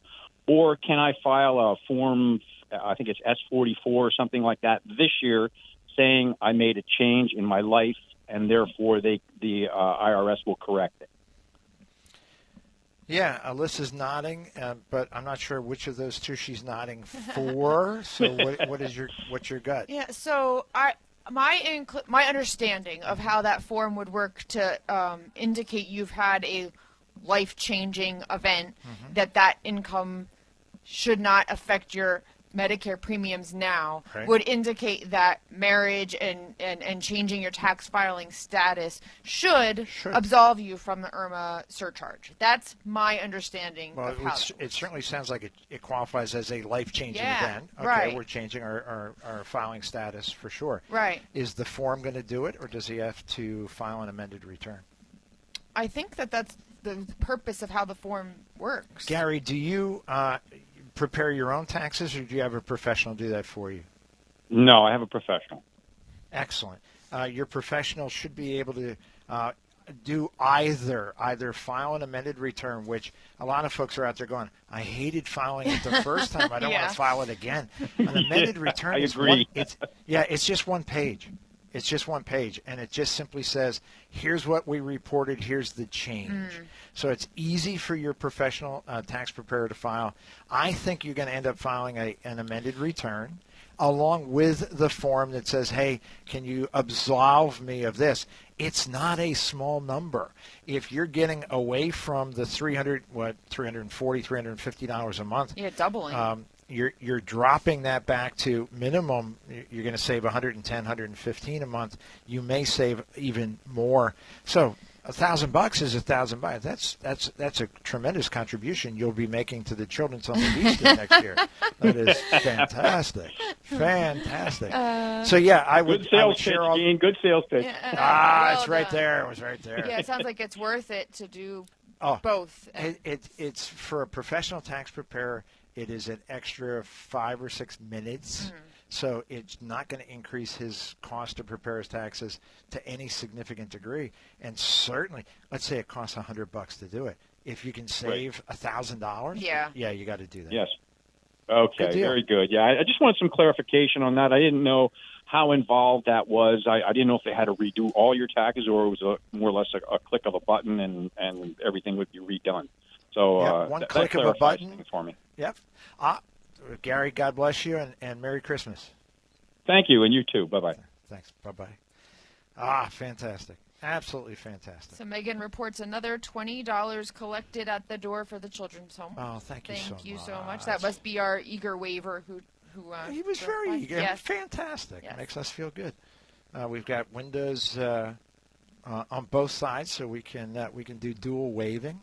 S3: or can I file a form? I think it's S forty four or something like that this year, saying I made a change in my life and therefore they the uh, IRS will correct it.
S1: Yeah, Alyssa's nodding, uh, but I'm not sure which of those two she's nodding for. so, what, what is your what's your gut?
S2: Yeah. So I my incl- my understanding of how that form would work to um, indicate you've had a life changing event that that income should not affect your Medicare premiums now
S1: Right.
S2: would indicate that marriage and, and, and changing your tax filing status should,
S1: Should.
S2: absolve you from the IRMA surcharge. That's my understanding
S1: Well,
S2: of how
S1: it's,
S2: that
S1: it certainly sounds like it, it qualifies as a life changing
S2: Yeah,
S1: event. Okay,
S2: right.
S1: we're changing our, our, our filing status for sure.
S2: Right.
S1: Is the form going to do it, or does he have to file an amended return?
S2: I think that that's the purpose of how the form works.
S1: Gary, do you uh, prepare your own taxes, or do you have a professional do that for you?
S3: No, I have a professional.
S1: Excellent. Uh, your professional should be able to uh, do either either file an amended return, which a lot of folks are out there going, "I hated filing it the first time. I don't
S2: Yeah.
S1: want to file it again." An amended return
S3: I
S1: is
S3: agree.
S1: one. It's yeah, it's just one page. It's just one page, and it just simply says, "Here's what we reported. Here's the change." So it's easy for your professional uh, tax preparer to file. I think you're going to end up filing a, an amended return along with the form that says, "Hey, can you absolve me of this?" it's not a small number. If you're getting away from the 300, what, 340, 350 dollars a month,
S2: Yeah, doubling.
S1: um, you're you're dropping that back to minimum. You're going to save 110, 115 a month. You may save even more. So a thousand bucks is a thousand bucks. That's that's that's a tremendous contribution you'll be making to the children's home in Easton next year. That is fantastic, fantastic. so yeah, I would,
S3: Good
S1: I
S3: sales
S1: would
S3: pitch,
S1: share all.
S3: Gene. Good sales pitch.
S2: Yeah,
S1: Ah,
S2: well
S1: it's right
S2: done.
S1: there. It was right there.
S2: Yeah, it sounds like it's worth it to do
S1: Oh.
S2: both.
S1: It, it, it's for a professional tax preparer. It is an extra five or six minutes,
S2: Mm-hmm.
S1: so it's not going to increase his cost to prepare his taxes to any significant degree. And certainly, let's say it costs a hundred bucks to do it. If you can save a thousand dollars,
S2: Yeah.
S1: yeah, you got to do that.
S3: Yes. Okay,
S1: deal.
S3: very good. Yeah, I, I just wanted some clarification on that. I didn't know how involved that was. I, I didn't know if they had to redo all your taxes or it was a, more or less a, a click of a button and, and everything would be redone. So
S1: Yeah,
S3: uh,
S1: one
S3: that,
S1: click
S3: that
S1: of a button.
S3: for me.
S1: Yep. Ah, Gary, God bless you, and, and Merry Christmas.
S3: Thank you, and you too. Bye bye.
S1: Thanks. Bye bye. Ah, fantastic. Absolutely fantastic.
S2: So Megan reports another twenty dollars collected at the door for the children's home.
S1: Oh, thank you
S2: Thank
S1: so
S2: you
S1: much.
S2: so much. That must be our eager waiver who who uh,
S1: He was very
S2: by.
S1: eager.
S2: Yes.
S1: Fantastic.
S2: Yes.
S1: Makes us feel good. Uh, we've got windows uh, uh, on both sides, so we can uh, we can do dual waving.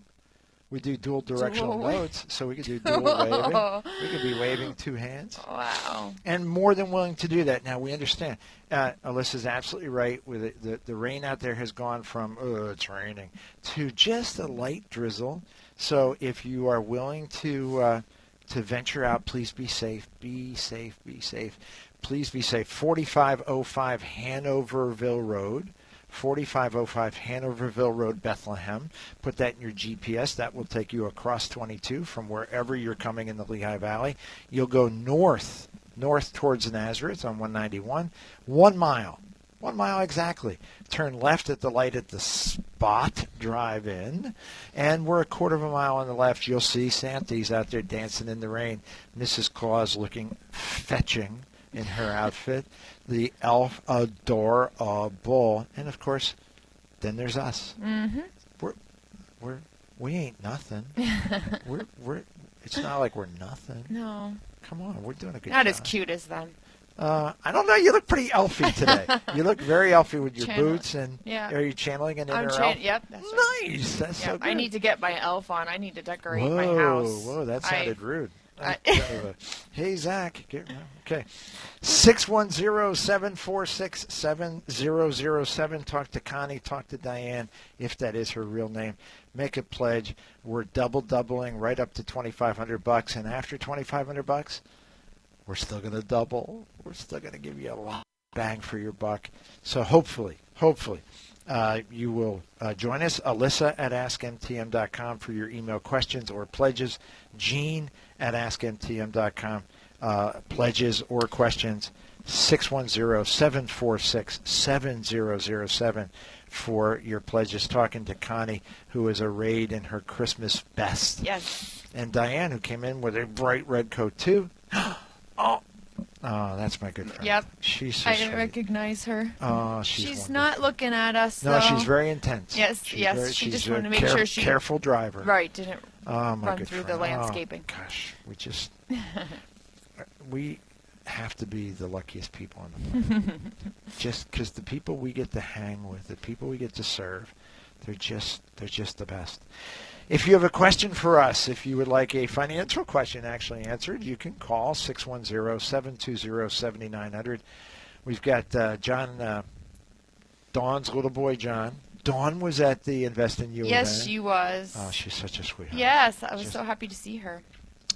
S1: We do dual directional
S2: wa-
S1: modes, so we can do dual waving. We could be waving two hands,
S2: Wow.
S1: and more than willing to do that. Now we understand. Uh, Alyssa's absolutely right. With it, the the rain out there has gone from oh it's raining to just a light drizzle. So if you are willing to uh, to venture out, please be safe. Be safe. Be safe. Please be safe. 4505 Hanoverville Road. 4505 Hanoverville Road, Bethlehem. Put that in your GPS. That will take you across 22 from wherever you're coming in the Lehigh Valley. You'll go north, north towards Nazareth on 191, one mile. One mile exactly. Turn left at the light at the spot, drive in, and we're a quarter of a mile on the left. You'll see Santa's out there dancing in the rain. Mrs. Claus looking fetching in her outfit. The elf adorable, and of course, then there's us.
S2: Mm-hmm.
S1: We're we're we ain't nothing. we're we're. It's not like we're nothing.
S2: No,
S1: Come on, we're doing a good
S2: not
S1: job.
S2: as cute as them.
S1: Uh, I don't know. You look pretty elfy today. you look very elfy with your boots and.
S2: Yeah.
S1: Are you channeling an
S2: I'm
S1: inner
S2: cha-
S1: elf?
S2: Yep. That's right.
S1: Nice. That's
S2: Yeah,
S1: so good.
S2: I need to get my elf on. I need to decorate
S1: whoa,
S2: my house.
S1: Whoa, that
S2: I-
S1: sounded rude.
S2: I-
S1: That's kind of a- hey, Zach. Get, okay. 610-746-7007. Talk to Connie. Talk to Diane, if that is her real name. Make a pledge. We're double doubling right up to 2500 bucks, and after 2500 bucks, we're still going to double. We're still going to give you a lot bang for your buck. So hopefully, hopefully, uh, you will uh, join us. Alyssa at askmtm.com for your email questions or pledges. Gene at askmtm.com. Uh, pledges or questions. 610-746-7007 for your pledges. Talking to Connie, who is arrayed in her Christmas best
S2: Yes.
S1: and Diane, who came in with a bright red coat too. oh, oh, that's my good friend.
S2: Yep.
S1: she's so
S2: I
S1: sweet.
S2: didn't recognize her.
S1: Oh, she's,
S2: She's,
S1: wonderful.
S2: not looking at us.
S1: No,
S2: though.
S1: she's very intense.
S2: Yes,
S1: She's
S2: yes,
S1: very-
S2: she just wanted to make
S1: care-
S2: sure she-
S1: careful driver.
S2: right. Didn't
S1: Oh
S2: run through the
S1: friend. Oh,
S2: landscaping.
S1: gosh, we just we have to be the luckiest people on the planet. just because the people we get to hang with, the people we get to serve, they're just they're just the best. If you have a question for us, if you would like a financial question actually answered, you can call 610-720-7900. We've got uh, John, uh, Dawn's little boy John. Dawn was at the Invest in You
S2: Yes,
S1: event.
S2: she was.
S1: Oh, she's such a sweetheart.
S2: yes, I was
S1: Just-
S2: so happy to see her.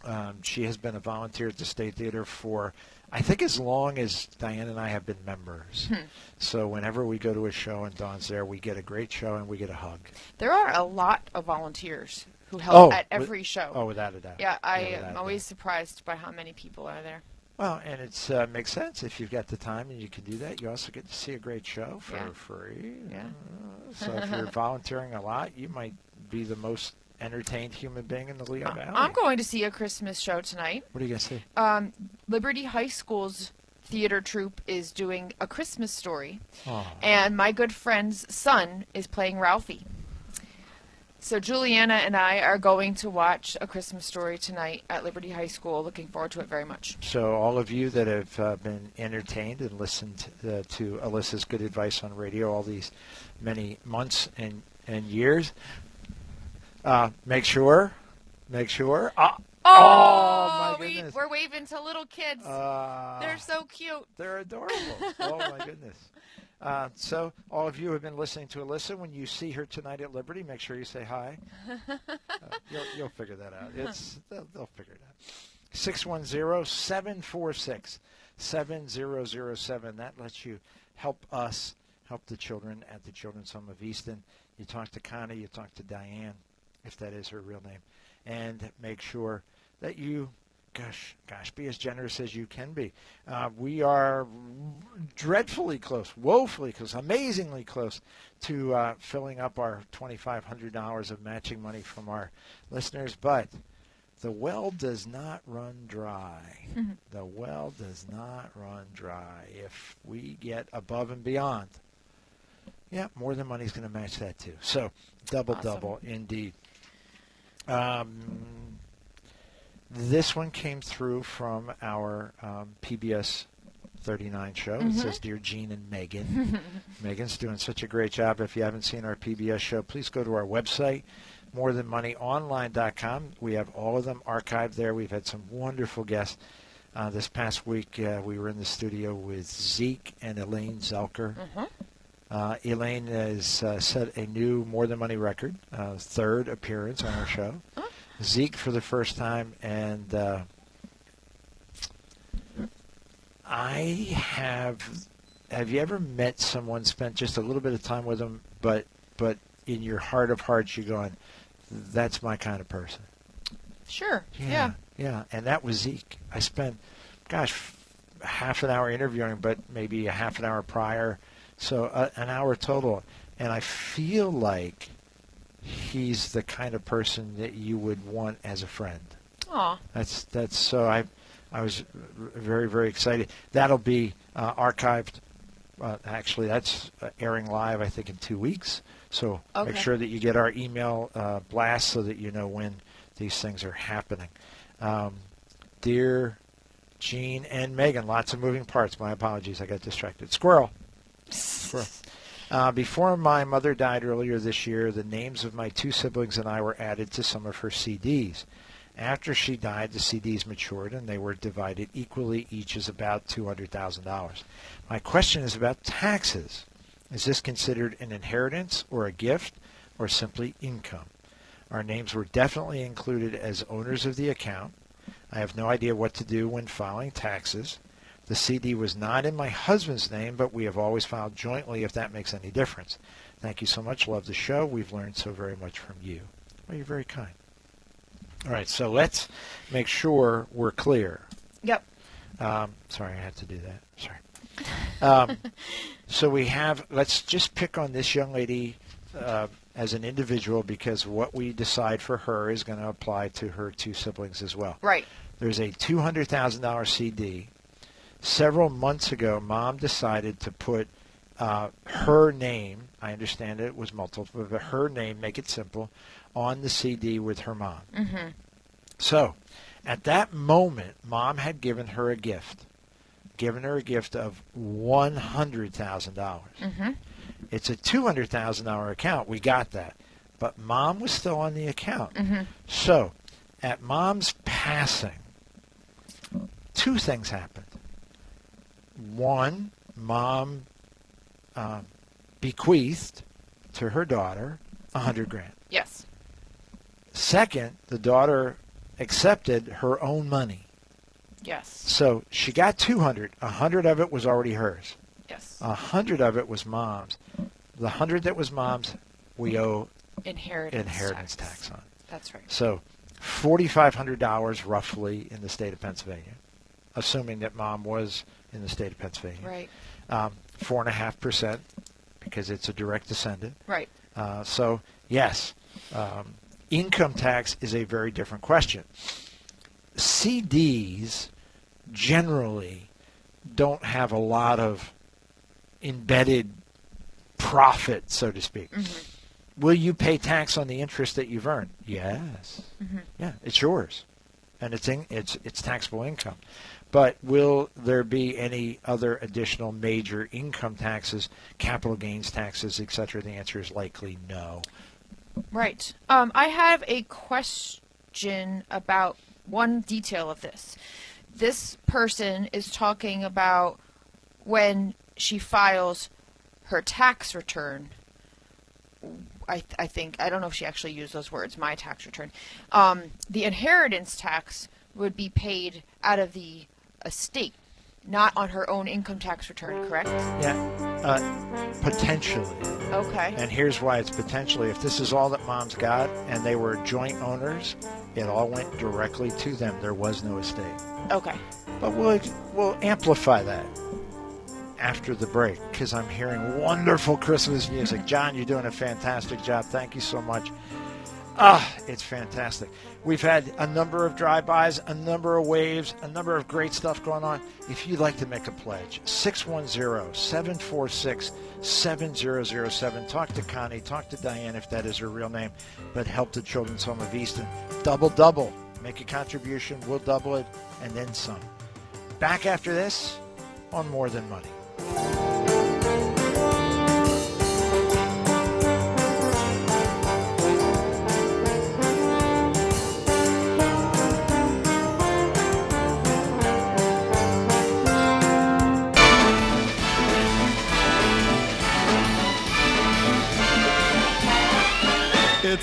S1: Um, she has been a volunteer at the State Theater for, I think, as long as Diane and I have been members.
S2: Hmm.
S1: So whenever we go to a show and Dawn's there, we get a great show and we get a hug.
S2: There are a lot of volunteers who help
S1: Oh,
S2: at
S1: with-
S2: every show.
S1: Oh, without a doubt.
S2: yeah, I
S1: a
S2: am always surprised by how many people are there.
S1: Well, and it uh, makes sense if you've got the time and you can do that. You also get to see a great show for
S2: Yeah.
S1: free.
S2: Yeah.
S1: Uh, so if you're volunteering a lot, you might be the most entertained human being in the Lehigh Valley.
S2: I'm going to see a Christmas show tonight.
S1: What are you gonna see?
S2: Um, Liberty High School's theater troupe is doing a Christmas story,
S1: Aw.
S2: and my good friend's son is playing Ralphie. So Juliana and I are going to watch A Christmas Story tonight at Liberty High School. Looking forward to it very much.
S1: So all of you that have uh, been entertained and listened uh, to Alyssa's good advice on radio all these many months and and years, uh, make sure, make sure. Uh, Oh, my
S2: we,
S1: goodness.
S2: we're waving to little kids.
S1: uh,
S2: They're so cute.
S1: They're adorable. oh my goodness. Uh, so all of you who have been listening to Alyssa, when you see her tonight at Liberty, make sure you say hi. Uh, you'll, you'll figure that out. It's they'll, they'll figure it out. 610-746-7007. That lets you help us help the children at the Children's Home of Easton. You talk to Connie, you talk to Diane, if that is her real name, and make sure that you gosh, gosh, be as generous as you can be. Uh, we are dreadfully close, woefully close, amazingly close to uh, filling up our $2,500 of matching money from our listeners, but the well does not run dry. the well does not run dry. If we get above and beyond, yeah, more than money's going to match that too. So double,
S2: Awesome.
S1: double indeed. Um, this one came through from our um, PBS 39 show. It says, Dear Gene and Megan. Megan's doing such a great job. If you haven't seen our PBS show, please go to our website, morethanmoneyonline.com. We have all of them archived there. We've had some wonderful guests. Uh, this past week, uh, we were in the studio with Zeke and Elaine Zelker. Uh, Elaine has uh, set a new More Than Money record, uh, third appearance on our show. Zeke for the first time, and uh, I have. Have you ever met someone, spent just a little bit of time with them, but but in your heart of hearts, you're going, "That's my kind of person."
S2: Sure. Yeah.
S1: yeah, and that was Zeke. I spent, gosh, f- half an hour interviewing, but maybe a half an hour prior, so uh, an hour total, and I feel like he's the kind of person that you would want as a friend.
S2: Aw.
S1: That's that's so I I was very very excited. That'll be uh, archived. Uh, actually, that's uh, airing live I think in two weeks. So make sure that you get our email uh, blast so that you know when these things are happening. Um, dear Gene and Megan, lots of moving parts. My apologies, I got distracted. Squirrel. Squirrel. Uh, before my mother died earlier this year, the names of my two siblings and I were added to some of her CDs. After she died, the CDs matured and they were divided equally. Each is about $200,000. My question is about taxes. Is this considered an inheritance or a gift or simply income? Our names were definitely included as owners of the account. I have no idea what to do when filing taxes. The CD was not in my husband's name, but we have always filed jointly if that makes any difference. Thank you so much. Love the show. We've learned so very much from you. Well, you're very kind. All right, so let's make sure we're clear.
S2: Yep.
S1: Um, sorry, I had to do that. Sorry. Um, so we have, let's just pick on this young lady uh, as an individual because what we decide for her is going to apply to her two siblings as well.
S2: Right.
S1: There's a $200,000 CD. Several months ago, mom decided to put uh, her name, I understand it was multiple, but her name, make it simple, on the CD with her mom.
S2: Mm-hmm.
S1: So, at that moment, mom had given her a gift, given her a gift of $100,000.
S2: Mm-hmm.
S1: It's a $200,000 account. We got that. But mom was still on the account.
S2: Mhm.
S1: So, at mom's passing, two things happened. One, mom um, bequeathed to her daughter a hundred grand.
S2: Yes.
S1: Second, the daughter accepted her own money.
S2: Yes.
S1: So she got 200. A hundred of it was already hers.
S2: Yes.
S1: A hundred of it was mom's. The hundred that was mom's, we owe
S2: Inheritance.
S1: inheritance tax on.
S2: That's right.
S1: So, forty-five hundred dollars roughly in the state of Pennsylvania, assuming that mom was in the state of Pennsylvania.
S2: Right.
S1: Um, Four and a half percent, because it's a direct descendant.
S2: Right.
S1: Uh, so yes, um, income tax is a very different question. CDs generally don't have a lot of embedded profit, so to speak. Will you pay tax on the interest that you've earned? Yes. Yeah, it's yours, and it's in, it's it's taxable income. But will there be any other additional major income taxes, capital gains taxes, etc.? The answer is likely no.
S2: Right. Um, I have a question about one detail of this. This person is talking about when she files her tax return. I, I think I don't know if she actually used those words. My tax return. Um, the inheritance tax would be paid out of the estate, not on her own income tax return. Correct?
S1: Yeah, uh, potentially.
S2: Okay.
S1: And here's why it's potentially. If this is all that mom's got and they were joint owners, it all went directly to them. There was no estate.
S2: Okay.
S1: But we'll, we'll amplify that after the break because I'm hearing wonderful Christmas music. John, you're doing a fantastic job. Thank you so much. Ah, it's fantastic. We've had a number of drive-bys, a number of waves, a number of great stuff going on. If you'd like to make a pledge, 610-746-7007. Talk to Connie, talk to Diane if that is her real name, but help the Children's Home of Easton. Double, double. Make a contribution, we'll double it, and then some. Back after this on More Than Money.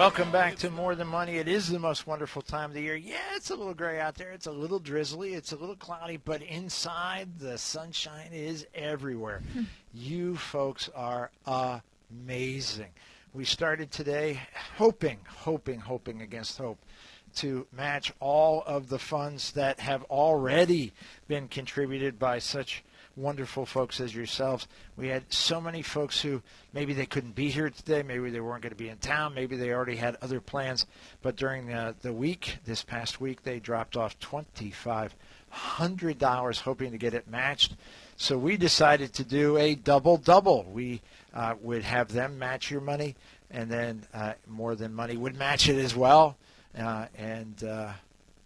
S1: welcome back to More Than Money. It is the most wonderful time of the year. Yeah, it's a little gray out there. It's a little drizzly. It's a little cloudy, but inside the sunshine is everywhere. Hmm. you folks are amazing. We started today hoping, hoping, hoping against hope to match all of the funds that have already been contributed by such wonderful folks as yourselves. We had so many folks who maybe they couldn't be here today, maybe they weren't going to be in town, maybe they already had other plans, but during the, the week, this past week, they dropped off $2,500 hoping to get it matched. So we decided to do a double double. We uh, would have them match your money, and then uh, more than money would match it as well. Uh, and uh,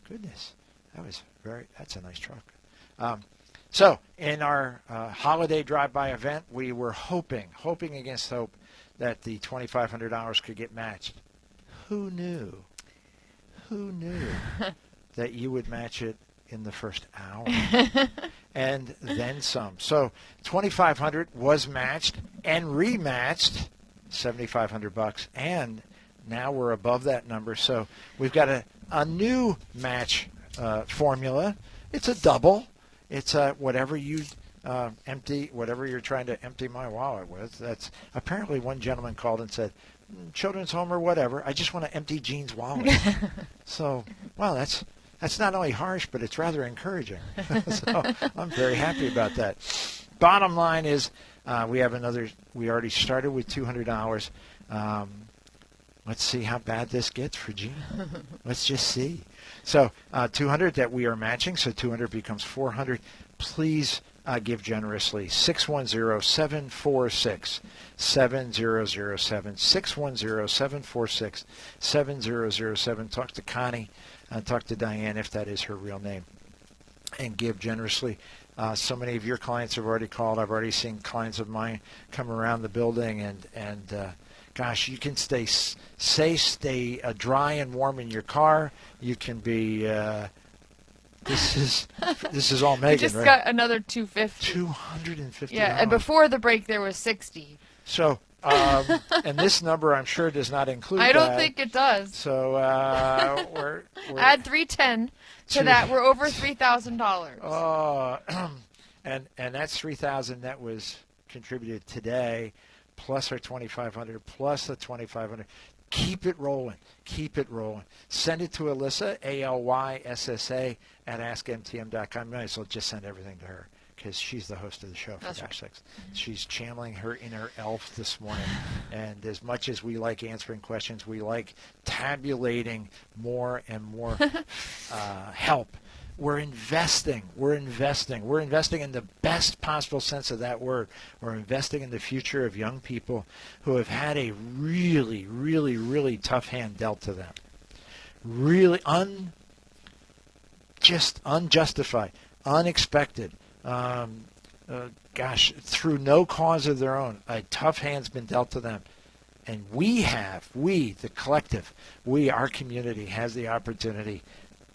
S1: goodness, that was very. That's a nice truck. Um, so in our uh, holiday drive-by event, we were hoping, hoping against hope, that the twenty-five hundred dollars could get matched. Who knew? Who knew that you would match it in the first hour? and then some. So 2500 was matched and rematched 7500 bucks and now we're above that number. So we've got a, a new match uh, formula. It's a double. It's a whatever you uh, empty, whatever you're trying to empty my wallet with. That's apparently one gentleman called and said, "Mm, "Children's home or whatever. I just want to empty Gene's wallet." so, well, that's that's not only harsh, but it's rather encouraging. so I'm very happy about that. Bottom line is, uh, we have another. We already started with two hundred dollars. Um, let's see how bad this gets for Gene. let's just see. So uh, 200 that we are matching. So 200 becomes 400. Please uh, give generously. 610-746-7007. 610-746-7007. Talk to Connie. Uh, talk to Diane if that is her real name. And give generously. Uh, so many of your clients have already called. I've already seen clients of mine come around the building, and and uh, gosh, you can stay safe, stay uh, dry and warm in your car. You can be. Uh, this is this is all Megan.
S2: We just
S1: right?
S2: got another 250.
S1: Two hundred and fifty.
S2: Yeah, and before the break there was 60.
S1: So, um, and this number I'm sure does not include.
S2: I don't
S1: that.
S2: think it does.
S1: So uh, we're, we're
S2: Add 310 to
S1: To-
S2: that, we're over $3,000.
S1: Oh, and and that's three thousand that was contributed today, plus our twenty five hundred, plus the twenty five hundred. keep it rolling. Keep it rolling. Send it to Alyssa, A L Y S S A, at askmtm.com. You might as well just send everything to her because she's the host of the show for
S2: That's
S1: gosh sakes. She's channeling her inner elf this morning. and as much as we like answering questions, we like tabulating more and more uh, help. We're investing. We're investing. We're investing in the best possible sense of that word. We're investing in the future of young people who have had a really, really, really tough hand dealt to them. Really un, just unjustified, unexpected. Um, uh, gosh, through no cause of their own, a tough hand's been dealt to them. And we have, we, the collective, we, our community, has the opportunity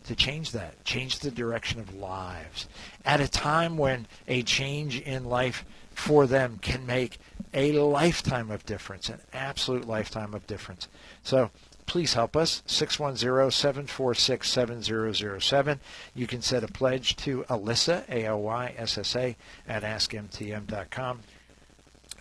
S1: to change that, change the direction of lives at a time when a change in life for them can make a lifetime of difference, an absolute lifetime of difference. So please help us, 610-746-7007. You can set a pledge to Alyssa, A-L-Y-S-S-A, at askmtm.com.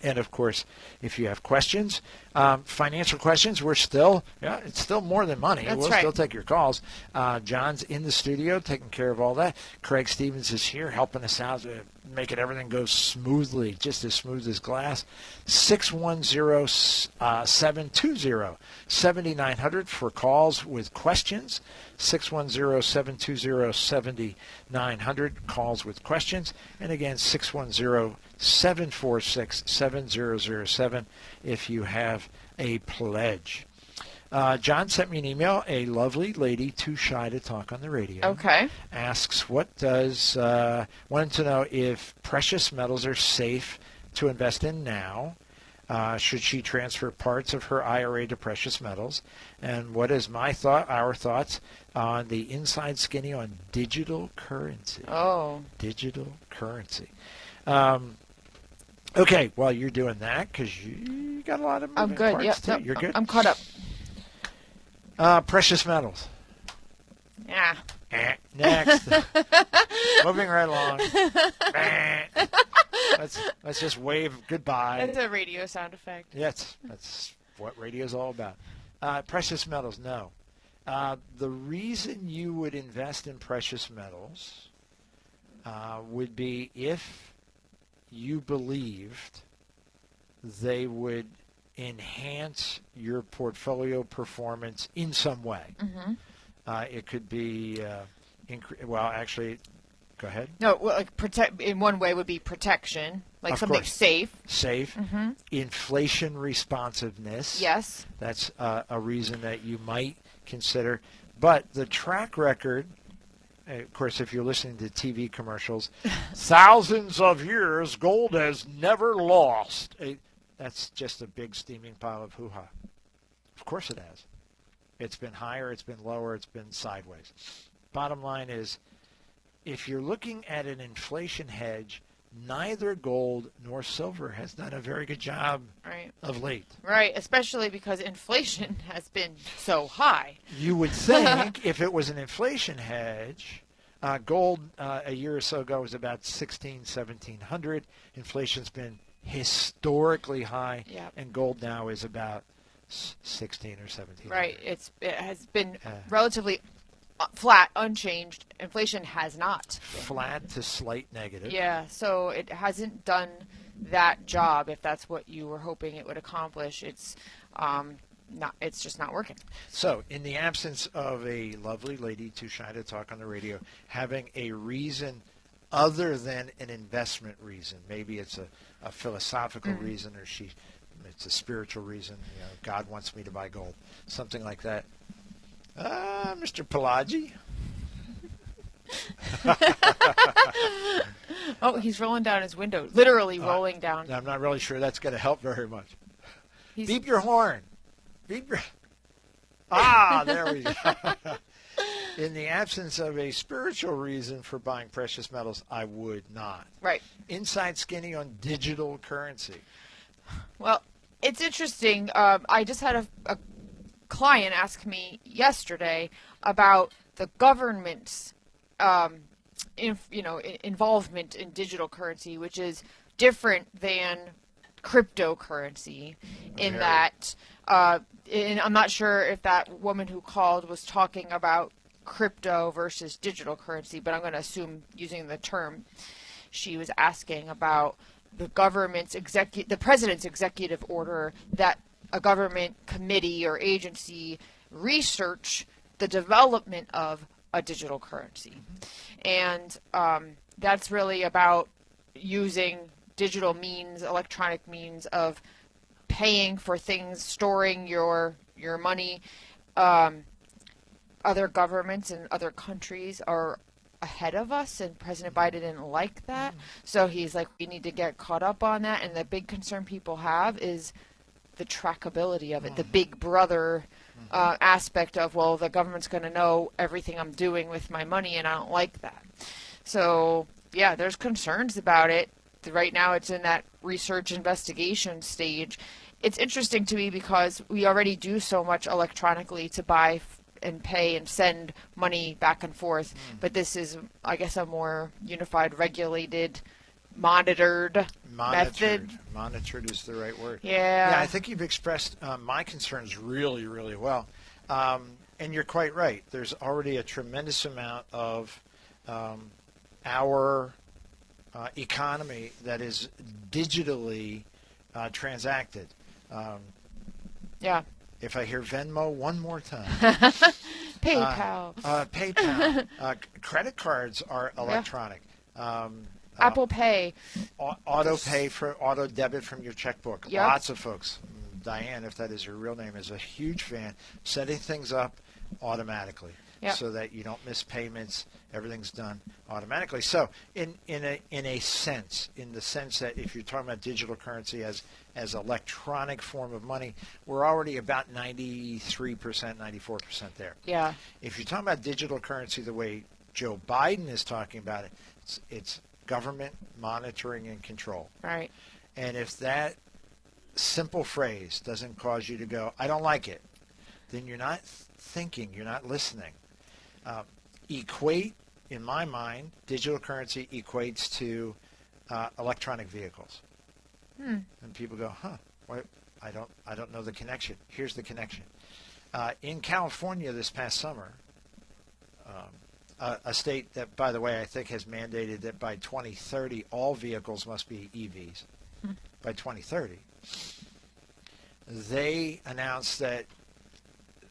S1: And of course, if you have questions, um, financial questions, we're still, yeah, it's still more than money.
S2: That's
S1: we'll
S2: right.
S1: still take your calls. Uh, John's in the studio taking care of all that. Craig Stevens is here helping us out, uh, making everything go smoothly, just as smooth as glass. 610 uh, 720 7900 for calls with questions. 610 720 7900 calls with questions. And again, 610 746 7007 if you have a pledge. Uh, John sent me an email. A lovely lady, too shy to talk on the radio,
S2: Okay.
S1: asks, "What does uh, wanted to know if precious metals are safe to invest in now? Uh, should she transfer parts of her IRA to precious metals? And what is my thought, our thoughts on the inside skinny on digital currency?
S2: Oh.
S1: Digital currency." Um, okay, well, you're doing that because you got a lot of
S2: I'm good.
S1: parts too.
S2: nope,
S1: You're good.
S2: I'm caught up.
S1: Uh, precious metals.
S2: Yeah.
S1: Eh, Next. Moving right along. Eh. let's let's just wave goodbye.
S2: That's a radio sound effect.
S1: Yes, that's what radio is all about. Uh, precious metals, no. Uh, the reason you would invest in precious metals uh, would be if you believed they would enhance your portfolio performance in some way.
S2: Mm-hmm.
S1: Uh, it could be, uh, incre- well, actually, go ahead.
S2: No, well, like protect in one way would be protection, like
S1: Of
S2: something
S1: course.
S2: safe.
S1: Safe.
S2: Mm-hmm.
S1: Inflation responsiveness.
S2: Yes.
S1: That's uh, a reason that you might consider. But the track record, of course, if you're listening to TV commercials, thousands of years, gold has never lost. That's just a big steaming pile of hoo ha. Of course it has. It's been higher, it's been lower, it's been sideways. Bottom line is if you're looking at an inflation hedge, neither gold nor silver has done a very good job
S2: Right.
S1: of late.
S2: Right. Especially because inflation has been so high.
S1: You would think if it was an inflation hedge, uh, gold uh, a year or so ago was about 16, 1700. Inflation's been historically high,
S2: Yep.
S1: and gold now is about 16 or 17.
S2: Right. It's it has been
S1: Uh.
S2: relatively flat, unchanged. Inflation has not.
S1: Flat to slight negative.
S2: Yeah. So it hasn't done that job. If that's what you were hoping it would accomplish, it's um not. It's just not working.
S1: So, in the absence of a lovely lady too shy to talk on the radio, having a reason other than an investment reason, maybe it's a, a philosophical
S2: Mm.
S1: reason or she, it's a spiritual reason. You know, God wants me to buy gold, something like that. Uh, Mr. Pelagi,
S2: Oh, he's rolling down his window. Literally
S1: Uh,
S2: rolling down.
S1: I'm not really sure that's going to help very much.
S2: He's,
S1: Beep your horn. Beep your. Ah, there we go. In the absence of a spiritual reason for buying precious metals, I would not.
S2: right.
S1: Inside skinny on digital currency.
S2: Well, it's interesting. Um, I just had a, a client ask me yesterday about the government's, um, in, you know, involvement in digital currency, which is different than cryptocurrency, in that uh, and I'm not sure if that woman who called was talking about crypto versus digital currency, but I'm going to assume using the term she was asking about the government's execu- the president's executive order that a government committee or agency research the development of a digital currency. And um, that's really about using digital means, electronic means of paying for things, storing your your money. Um, other governments and other countries are ahead of us, and President Biden didn't like that. So he's like, we need to get caught up on that. And the big concern people have is the trackability of it, the big brother uh, aspect of, well, the government's going to know everything I'm doing with my money, and I don't like that. So, yeah, there's concerns about it. Right now, it's in that research investigation stage. It's interesting to me because we already do so much electronically to buy and pay and send money back and forth, but this is, I guess, a more unified, regulated, monitored
S1: Monitored.
S2: method.
S1: Monitored is the right word.
S2: Yeah.
S1: Yeah, I think you've expressed uh, my concerns really, really well. Um, and you're quite right. There's already a tremendous amount of um, our uh, economy that is digitally uh, transacted. Um,
S2: Yeah.
S1: if I hear Venmo one more time,
S2: PayPal.
S1: uh, PayPal, uh, credit cards are electronic. Um, uh,
S2: Apple Pay.
S1: au- auto pay for auto debit from your checkbook.
S2: Yep.
S1: Lots of folks. mm, Diane, if that is your real name, is a huge fan. Setting things up automatically
S2: Yep.
S1: so that you don't miss payments. Everything's done automatically. So, in in a in a sense, in the sense that if you're talking about digital currency as as electronic form of money, we're already about 93 percent, 94 percent there.
S2: Yeah.
S1: If you're talking about digital currency the way Joe Biden is talking about it, it's, it's government monitoring and control.
S2: Right.
S1: And if that simple phrase doesn't cause you to go, I don't like it, then you're not thinking, you're not listening. Uh, equate, in my mind, digital currency equates to uh, electronic vehicles.
S2: Hmm.
S1: And people go, huh, what? I don't, I don't know the connection. Here's the connection. Uh, in California this past summer, um, a, a state that, by the way, I think has mandated that by 2030 all vehicles must be EVs. Hmm. By 2030, they announced that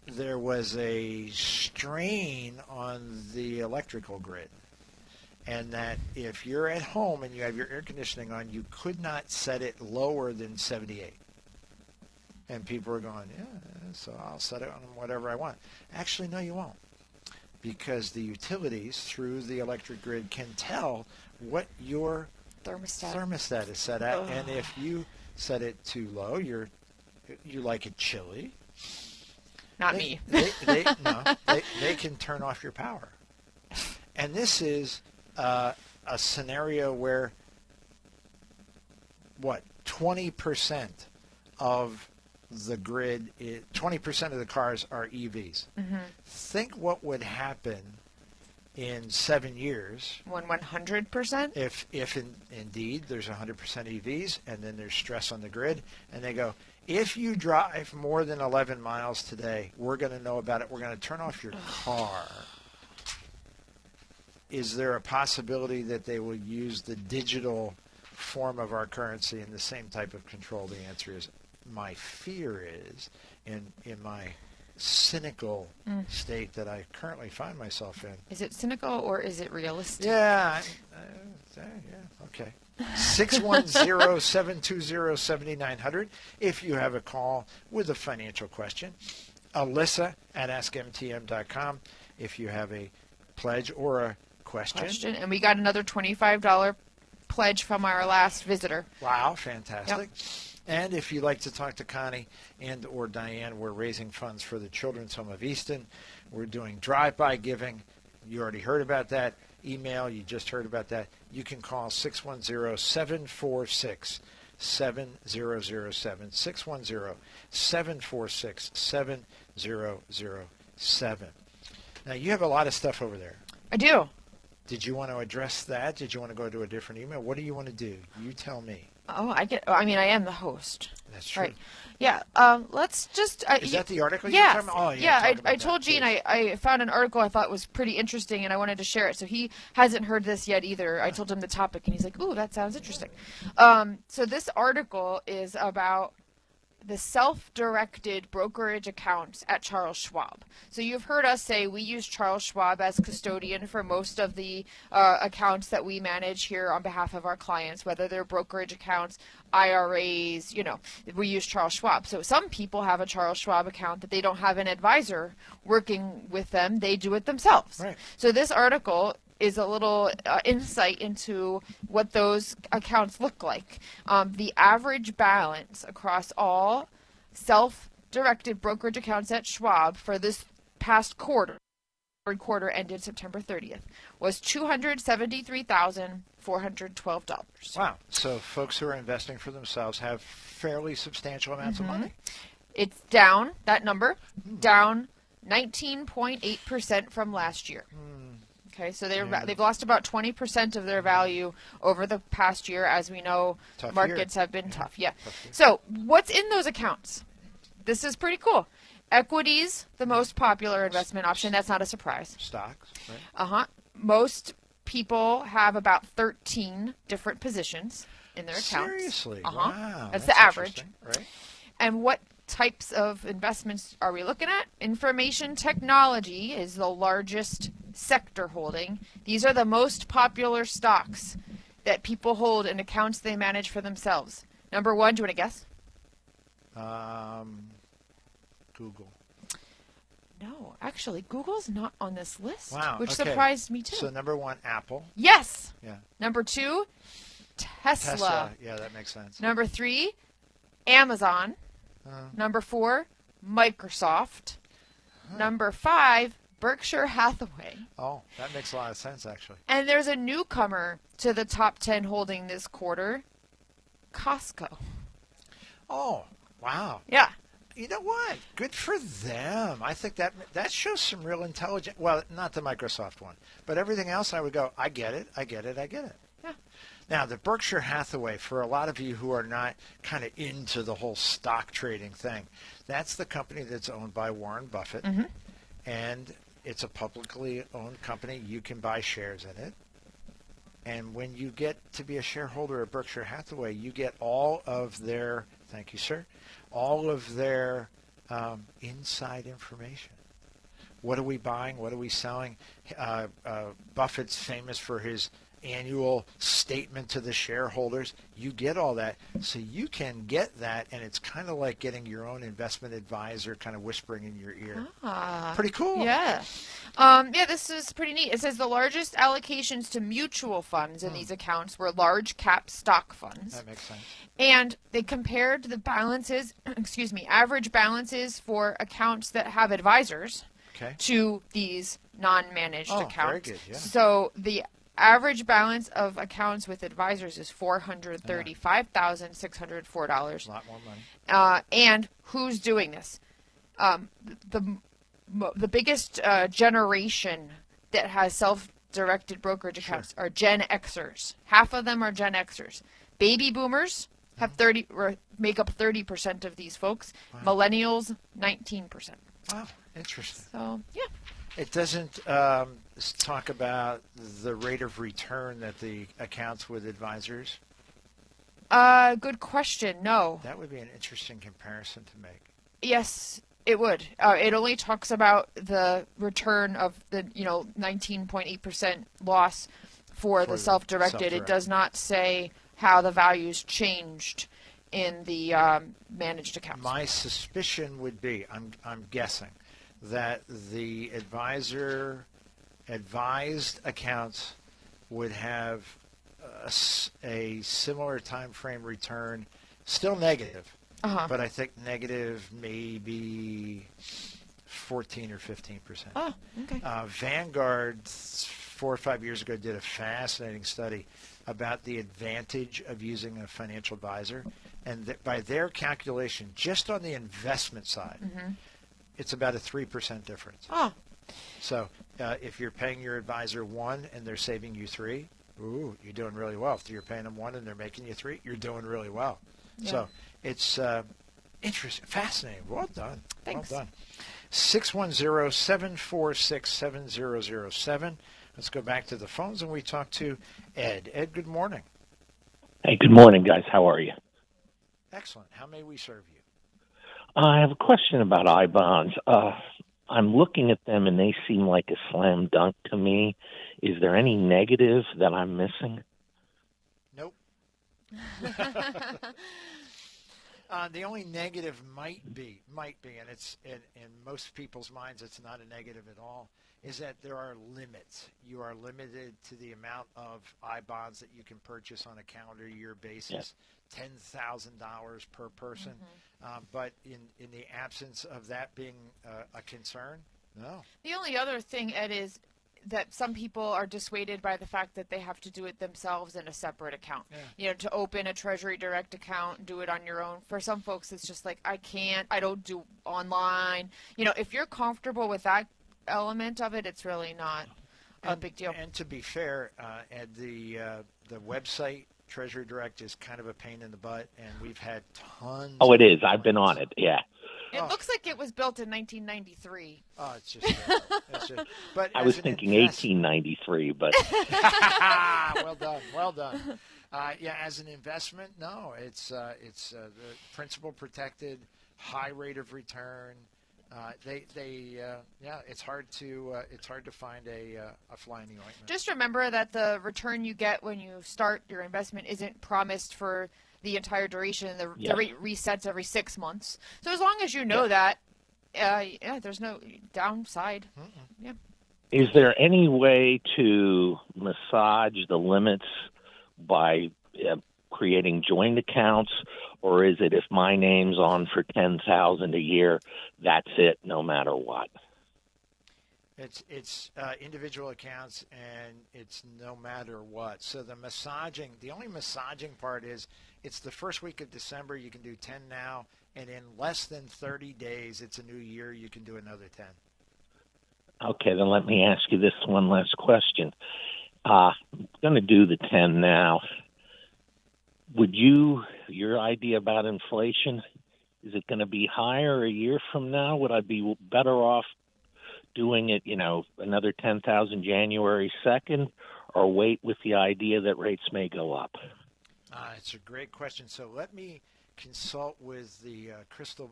S1: there was a strain on the electrical grid, and that if you're at home and you have your air conditioning on, you could not set it lower than 78. And people are going, yeah, so I'll set it on whatever I want. Actually, no, you won't because the utilities through the electric grid can tell what your
S2: Thermostat.
S1: thermostat is set at, and if you set it too low, you're you like it chilly.
S2: Not
S1: they,
S2: me.
S1: They, they, no, they, they can turn off your power, and this is uh, a scenario where what twenty percent of the grid, twenty percent of the cars are EVs. Mm-hmm. Think what would happen in seven years.
S2: Hundred percent.
S1: if if in, indeed there's 100% EVs and then there's stress on the grid and they go if you drive more than 11 miles today we're going to know about it. We're going to turn off your car. Is there a possibility that they will use the digital form of our currency in the same type of control? The answer is my fear is in in my cynical state that I currently find myself in
S2: Is it cynical or is it realistic?
S1: yeah. Uh, yeah. Okay. 610-720-7900 if you have a call with a financial question. Alyssa at askmtm.com if you have a pledge or a question.
S2: Question. And we got another twenty-five dollar pledge from our last visitor.
S1: Wow, fantastic. And if you'd like to talk to Connie and or Diane, we're raising funds for the Children's Home of Easton. We're doing drive-by giving. You already heard about that. Email, you just heard about that. You can call 610-746 7007 610-746 7007. Now you have a lot of stuff over there.
S2: I do.
S1: Did you want to address that? Did you want to go to a different email? What do you want to do? You tell me.
S2: Oh, I get. I mean, I am the host.
S1: That's true.
S2: Right. Yeah. Um, let's just. Uh,
S1: Is that the article you're
S2: Yeah.
S1: Oh, yeah.
S2: yeah. I, I told Gene. I, I found an article I thought was pretty interesting and I wanted to share it. So he hasn't heard this yet either. I told him the topic and he's like, "Ooh, that sounds interesting." Um, so this article is about the self-directed brokerage accounts at Charles Schwab. So you've heard us say we use Charles Schwab as custodian for most of the uh, accounts that we manage here on behalf of our clients, whether they're brokerage accounts, IRAs, you know, we use Charles Schwab. So some people have a Charles Schwab account that they don't have an advisor working with them; they do it themselves.
S1: Right.
S2: So this article is a little uh, insight into what those accounts look like. Um, the average balance across all self-directed brokerage accounts at Schwab for this past quarter, third quarter ended September 30th, was two hundred seventy-three thousand four hundred twelve dollars.
S1: Wow. So folks who are investing for themselves have fairly substantial amounts
S2: Mm-hmm.
S1: of money.
S2: It's down that number, down nineteen point eight percent from last year. Okay, so they're
S1: Yeah.
S2: they've lost about twenty percent of their value over the past year, as we know
S1: Tough
S2: markets
S1: year.
S2: have been tough. Yeah.
S1: Tough.
S2: So what's in those accounts? This is pretty cool. Equities, the most popular investment option. That's not a surprise.
S1: Stocks, right?
S2: Uh huh. Most people have about thirteen different positions in their accounts.
S1: Seriously?
S2: Uh-huh.
S1: Wow.
S2: That's the average.
S1: Right?
S2: And what types of investments are we looking at? Information technology is the largest sector holding. These are the most popular stocks that people hold in accounts they manage for themselves. Number one, do you want to guess?
S1: Um, Google.
S2: No, actually, Google's not on this list,
S1: Wow.
S2: which
S1: okay.
S2: surprised me too.
S1: So number one, Apple.
S2: yes.
S1: Yeah.
S2: Number two, Tesla.
S1: Tesla. Yeah, that makes sense.
S2: Number three, Amazon.
S1: Uh,
S2: Number four, Microsoft. Number five, Berkshire Hathaway.
S1: oh, that makes a lot of sense, actually.
S2: And there's a newcomer to the top 10 holding this quarter Costco.
S1: Oh, wow.
S2: Yeah.
S1: You know what? Good for them. I think that that shows some real intelligence. Well, not the Microsoft one, but everything else. I would go. I get it. I get it. I get it.
S2: Yeah.
S1: Now, the Berkshire Hathaway, for a lot of you who are not kind of into the whole stock trading thing, that's the company that's owned by Warren Buffett, mm-hmm. and it's a publicly owned company. You can buy shares in it. And when you get to be a shareholder of Berkshire Hathaway, you get all of their, thank you, sir, all of their um, inside information. What are we buying? What are we selling? Uh, uh, Buffett's famous for his annual statement to the shareholders. You get all that. So you can get that, and it's kind of like getting your own investment advisor kind of whispering in your ear.
S2: Ah.
S1: Pretty cool.
S2: Yeah. Um, yeah, this is pretty neat. It says the largest allocations to mutual funds in these accounts were large cap stock funds.
S1: That makes sense.
S2: And they compared the balances, excuse me, average balances for accounts that have advisors
S1: Okay.
S2: to these non-managed
S1: Oh,
S2: accounts.
S1: very good, yeah.
S2: So the average balance of accounts with advisors is four hundred thirty-five thousand six hundred four dollars.
S1: A lot more money.
S2: Uh, and who's doing this? Um, the the biggest uh, generation that has self-directed brokerage accounts are Gen Xers. Half of them are Gen Xers. Baby boomers have thirty make up thirty percent of these folks. Millennials, nineteen percent.
S1: Wow. Interesting.
S2: So yeah.
S1: It doesn't um, talk about the rate of return that the accounts with advisors.
S2: Uh, good question. No.
S1: That would be an interesting comparison to make.
S2: Yes, it would. Uh, it only talks about the return of the you know 19.8% loss for,
S1: For
S2: the
S1: the
S2: self-directed. It
S1: self-directed.
S2: does not say how the values changed in the um, managed accounts.
S1: My suspicion would be, I'm, I'm guessing, that the advisor advised accounts would have a similar time frame return, still negative,
S2: uh-huh.
S1: but I think negative maybe 14 or 15 percent.
S2: oh, okay.
S1: Uh, Vanguard four or five years ago did a fascinating study about the advantage of using a financial advisor, and by their calculation, just on the investment side, it's about a three percent difference.
S2: oh,
S1: So uh, if you're paying your advisor one and they're saving you three, Ooh, you're doing really well. If you're paying them one and they're making you three, you're doing really well.
S2: Yeah.
S1: So it's uh, interesting, fascinating. Well done.
S2: Thanks.
S1: Well done. 610-746-7007. Let's go back to the phones and we talk to Ed. Ed, good morning.
S4: Hey, good morning, guys. How are you?
S1: Excellent. How may we serve you?
S4: I have a question about I bonds. Uh, I'm looking at them and they seem like a slam dunk to me. Is there any negative that I'm missing?
S1: Nope. uh, the only negative might be, might be, and it's in, in most people's minds, it's not a negative at all, is that there are limits. You are limited to the amount of I bonds that you can purchase on a calendar year basis. Ten thousand dollars per person, uh, but in in the absence of that being uh, a concern, no.
S2: The only other thing, Ed, is that some people are dissuaded by the fact that they have to do it themselves in a separate account.
S1: Yeah.
S2: You know, to open a Treasury Direct account, do it on your own. For some folks, it's just like, I can't, I don't do online. You know, if you're comfortable with that element of it, it's really not a
S1: And-
S2: big deal.
S1: And to be fair, uh, Ed, the uh, the website Treasury Direct is kind of a pain in the butt, and we've had tons.
S4: Oh,
S1: of
S4: it is. I've been on it. Yeah.
S2: It
S1: Oh.
S2: looks like it was built in 1993.
S1: Oh, it's just. it's just but
S4: I was thinking
S1: invest-
S4: 1893, but
S1: well done, well done. Uh, yeah, as an investment, no, it's uh, it's uh, the principal protected, high rate of return. Uh, they they uh, yeah, it's hard to uh, it's hard to find a uh, a fly in the ointment.
S2: Just remember that the return you get when you start your investment isn't promised for the entire duration. The,
S4: Yeah.
S2: the rate resets every six months. So as long as you know that, uh, yeah, there's no downside. Yeah.
S4: is there any way to massage the limits by uh, creating joint accounts, or is it if my name's on for 10000 a year, that's it, no matter what?
S1: It's it's uh, individual accounts and it's no matter what. So the massaging, the only massaging part is it's the first week of December. You can do ten now, and in less than thirty days, it's a new year. You can do another ten.
S4: Okay, then let me ask you this one last question. Uh, I'm going to do the 10 now. Would you, your idea about inflation, is it going to be higher a year from now? Would I be better off doing it, you know, another 10,000 January 2nd or wait with the idea that rates may go up?
S1: Uh, it's a great question. So let me consult with the uh, crystal.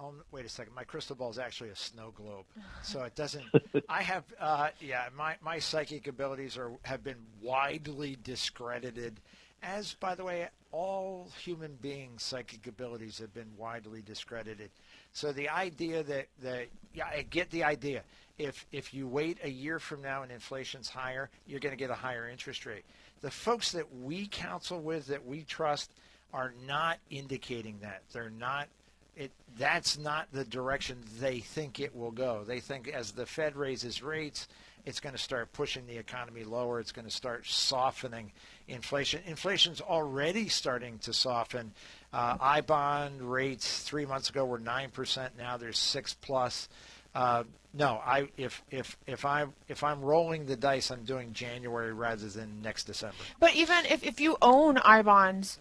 S1: Oh, wait a second. My crystal ball is actually a snow globe, so it doesn't. I have, uh, yeah, my my psychic abilities are have been widely discredited, as by the way, all human beings' psychic abilities have been widely discredited. So the idea that that yeah, I get the idea. If if you wait a year from now and inflation's higher, you're going to get a higher interest rate. The folks that we counsel with, that we trust, are not indicating that. They're not. It that's not the direction they think it will go. They think as the Fed raises rates, it's going to start pushing the economy lower. It's going to start softening inflation. Inflation's already starting to soften. Uh, I bond rates three months ago were nine percent. Now they're six plus. Uh, no, I if if if I if I'm rolling the dice, I'm doing January rather than next December.
S2: But even if, if you own I bonds,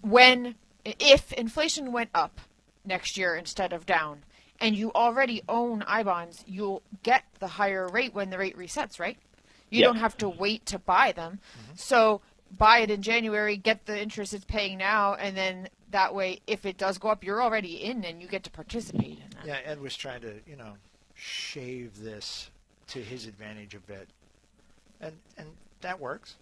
S2: when if inflation went up next year instead of down, and you already own I bonds, you'll get the higher rate when the rate resets, right? You
S4: Yeah.
S2: don't have to wait to buy them. Mm-hmm. So buy it in January, get the interest it's paying now, and then that way, if it does go up, you're already in and you get to participate in that.
S1: Yeah, Ed was trying to you know shave this to his advantage a bit, and and that works,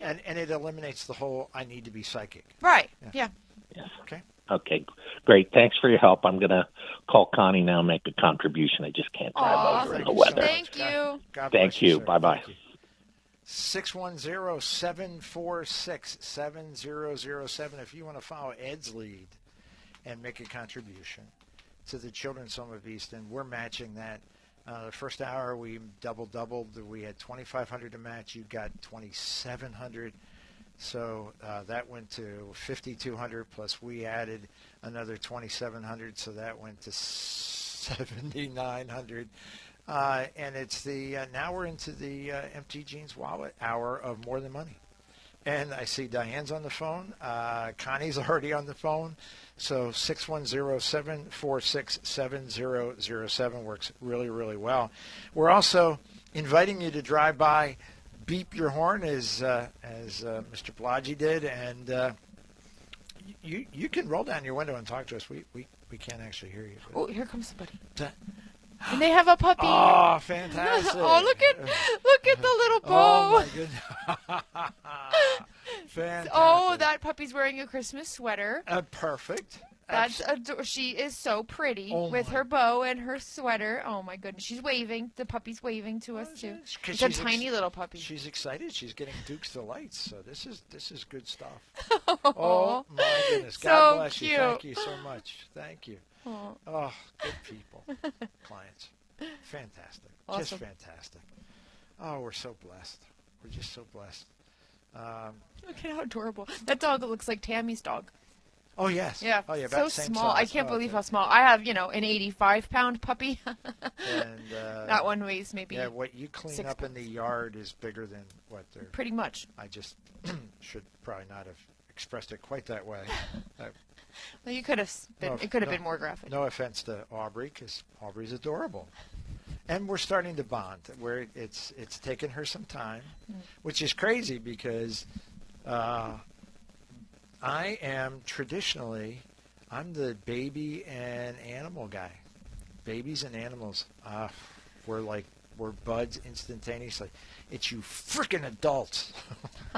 S1: yeah. and and it eliminates the whole I need to be psychic.
S2: Right.
S1: Yeah.
S2: Yeah.
S4: Yes.
S1: Okay.
S4: Okay, great. Thanks for your help. I'm going to call Connie now and make a contribution. I just can't drive
S2: Aw,
S4: over in the
S1: you so
S4: weather.
S1: much.
S2: Thank you.
S1: God
S4: Thank
S1: bless
S4: you.
S1: sir.
S4: Bye-bye.
S1: Thank you. 610-746-7007 if you want to follow Ed's lead and make a contribution to the Children's Home of Easton. We're matching that. Uh, the first hour we double doubled. We had 2,500 to match. You got 2,700. So uh, that went to 5,200 plus we added another 2,700. So that went to 7,900. Uh, and it's the uh, now we're into the uh, empty Gene's wallet hour of more than money. And I see Diane's on the phone. Uh, Connie's already on the phone. So 610-746-7007 works really, really well. We're also inviting you to drive by, beep your horn as uh, as uh, Mr. Pelagi did, and uh, you you can roll down your window and talk to us. We we, we can't actually hear you.
S2: Oh, here comes somebody. And they have a puppy.
S1: Oh, fantastic!
S2: oh, look at look at the little
S1: Oh
S2: bow.
S1: my goodness! fantastic!
S2: Oh, that puppy's wearing a Christmas sweater.
S1: uh, perfect.
S2: That's ador- she is so pretty
S1: Oh
S2: with her bow and her sweater. Oh my goodness, she's waving. The puppy's waving to us too. It's a
S1: she's ex-
S2: tiny little puppy.
S1: She's excited. She's getting Duke's delights. So this is this is good stuff. Oh my goodness! God
S2: So
S1: bless you. Thank you so much. Thank you.
S2: Aw.
S1: Oh, good people, clients, fantastic, just fantastic. Oh, we're so blessed. We're just so blessed. Um,
S2: Look at how adorable. That dog looks like Tammy's dog.
S1: Oh yes.
S2: Yeah,
S1: Oh yeah.
S2: so
S1: About the same
S2: small. I can't
S1: Oh,
S2: believe
S1: okay.
S2: how small. I have, you know, an 85 pound puppy.
S1: And uh,
S2: that one weighs maybe
S1: Yeah, what you clean up in the yard is bigger than what they're.
S2: pretty much.
S1: I just should probably not have expressed it quite that way. Uh,
S2: Well, you could have been.
S1: No,
S2: it could have
S1: no.
S2: been more graphic.
S1: no offense to Aubrey, because Aubrey's adorable, and we're starting to bond. Where it's it's taken her some time,
S2: Mm.
S1: which is crazy because uh, I am traditionally I'm the baby and animal guy. Babies and animals, uh, we're like we're buds instantaneously. It's you freaking adults.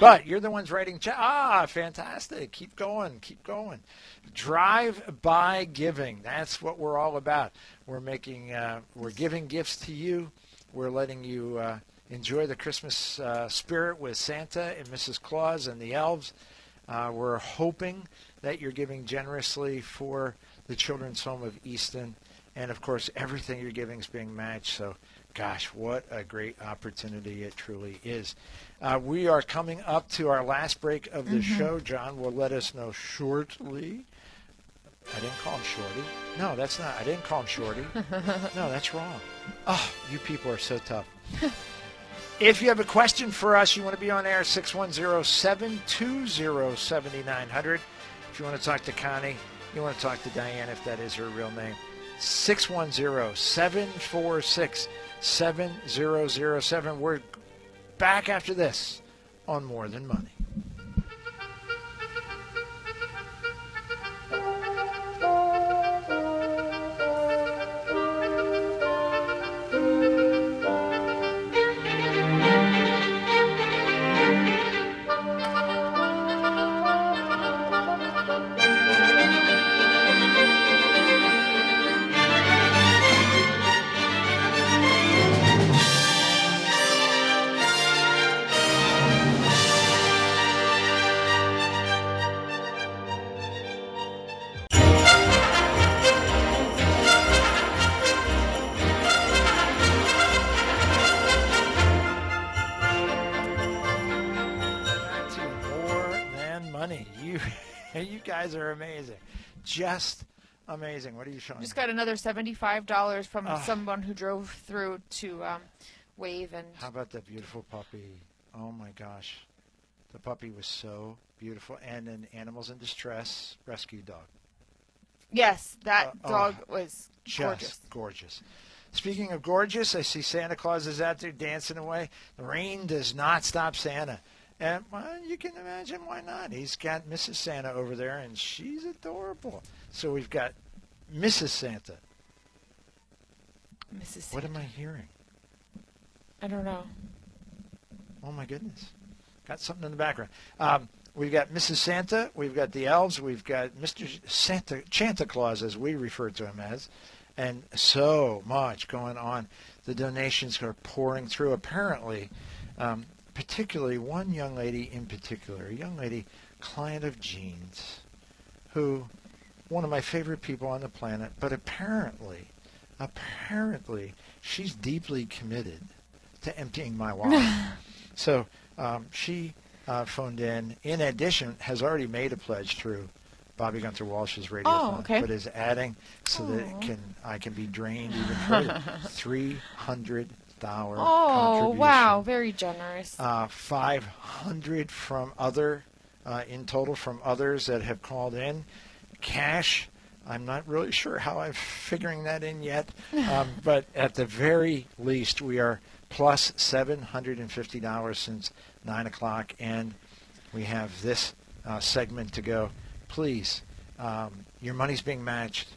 S1: but you're the ones writing. Ch- ah, fantastic! Keep going, keep going. Drive by giving. That's what we're all about. We're making, uh, we're giving gifts to you. We're letting you uh, enjoy the Christmas uh, spirit with Santa and Mrs. Claus and the elves. Uh, we're hoping that you're giving generously for the Children's Home of Easton, and of course, everything you're giving is being matched. So, gosh, what a great opportunity it truly is. Uh, we are coming up to our last break of the show. John will let us know shortly. I didn't call him Shorty. No, that's not. I didn't call him Shorty. no, that's wrong. Oh, you people are so tough. If you have a question for us, you want to be on air, 610-720-7900. If you want to talk to Connie, you want to talk to Diane, if that is her real name, 610-746-7007. We're back after this on More Than Money. You showing?
S2: Just got another seventy-five dollars from
S1: Ah.
S2: someone who drove through to um, wave and
S1: How about that beautiful puppy? Oh my gosh, the puppy was so beautiful, and an animals in distress rescue dog.
S2: yes, that
S1: Uh, oh.
S2: dog was
S1: Just
S2: gorgeous.
S1: gorgeous. Speaking of gorgeous, I see Santa Claus is out there dancing away. The rain does not stop Santa. And well, you can imagine why not. He's got Mrs. Santa over there, and she's adorable. So we've got Mrs. Santa.
S2: Mrs.
S1: What am I hearing?
S2: I don't know.
S1: Oh my goodness. Got something in the background. Um, we've got Mrs. Santa, we've got the elves, we've got Mr. Santa Santa Claus as we refer to him as, and so much going on. The donations are pouring through. Apparently, um, particularly one young lady in particular, a young lady, client of Gene's, who one of my favorite people on the planet, but apparently, apparently, she's deeply committed to emptying my wallet. so um, she uh, phoned in. In addition, has already made a pledge through Bobby Gunther Walsh's radio,
S2: Oh, okay.
S1: but is adding so that it can I can be drained even further. Three hundred dollar.
S2: Oh, wow, very generous.
S1: Uh, 500 from other, uh, in total from others that have called in. Cash, I'm not really sure how I'm figuring that in yet, um, but at the very least, we are plus $750 since 9 o'clock, and we have this uh, segment to go. Please, um, your money's being matched.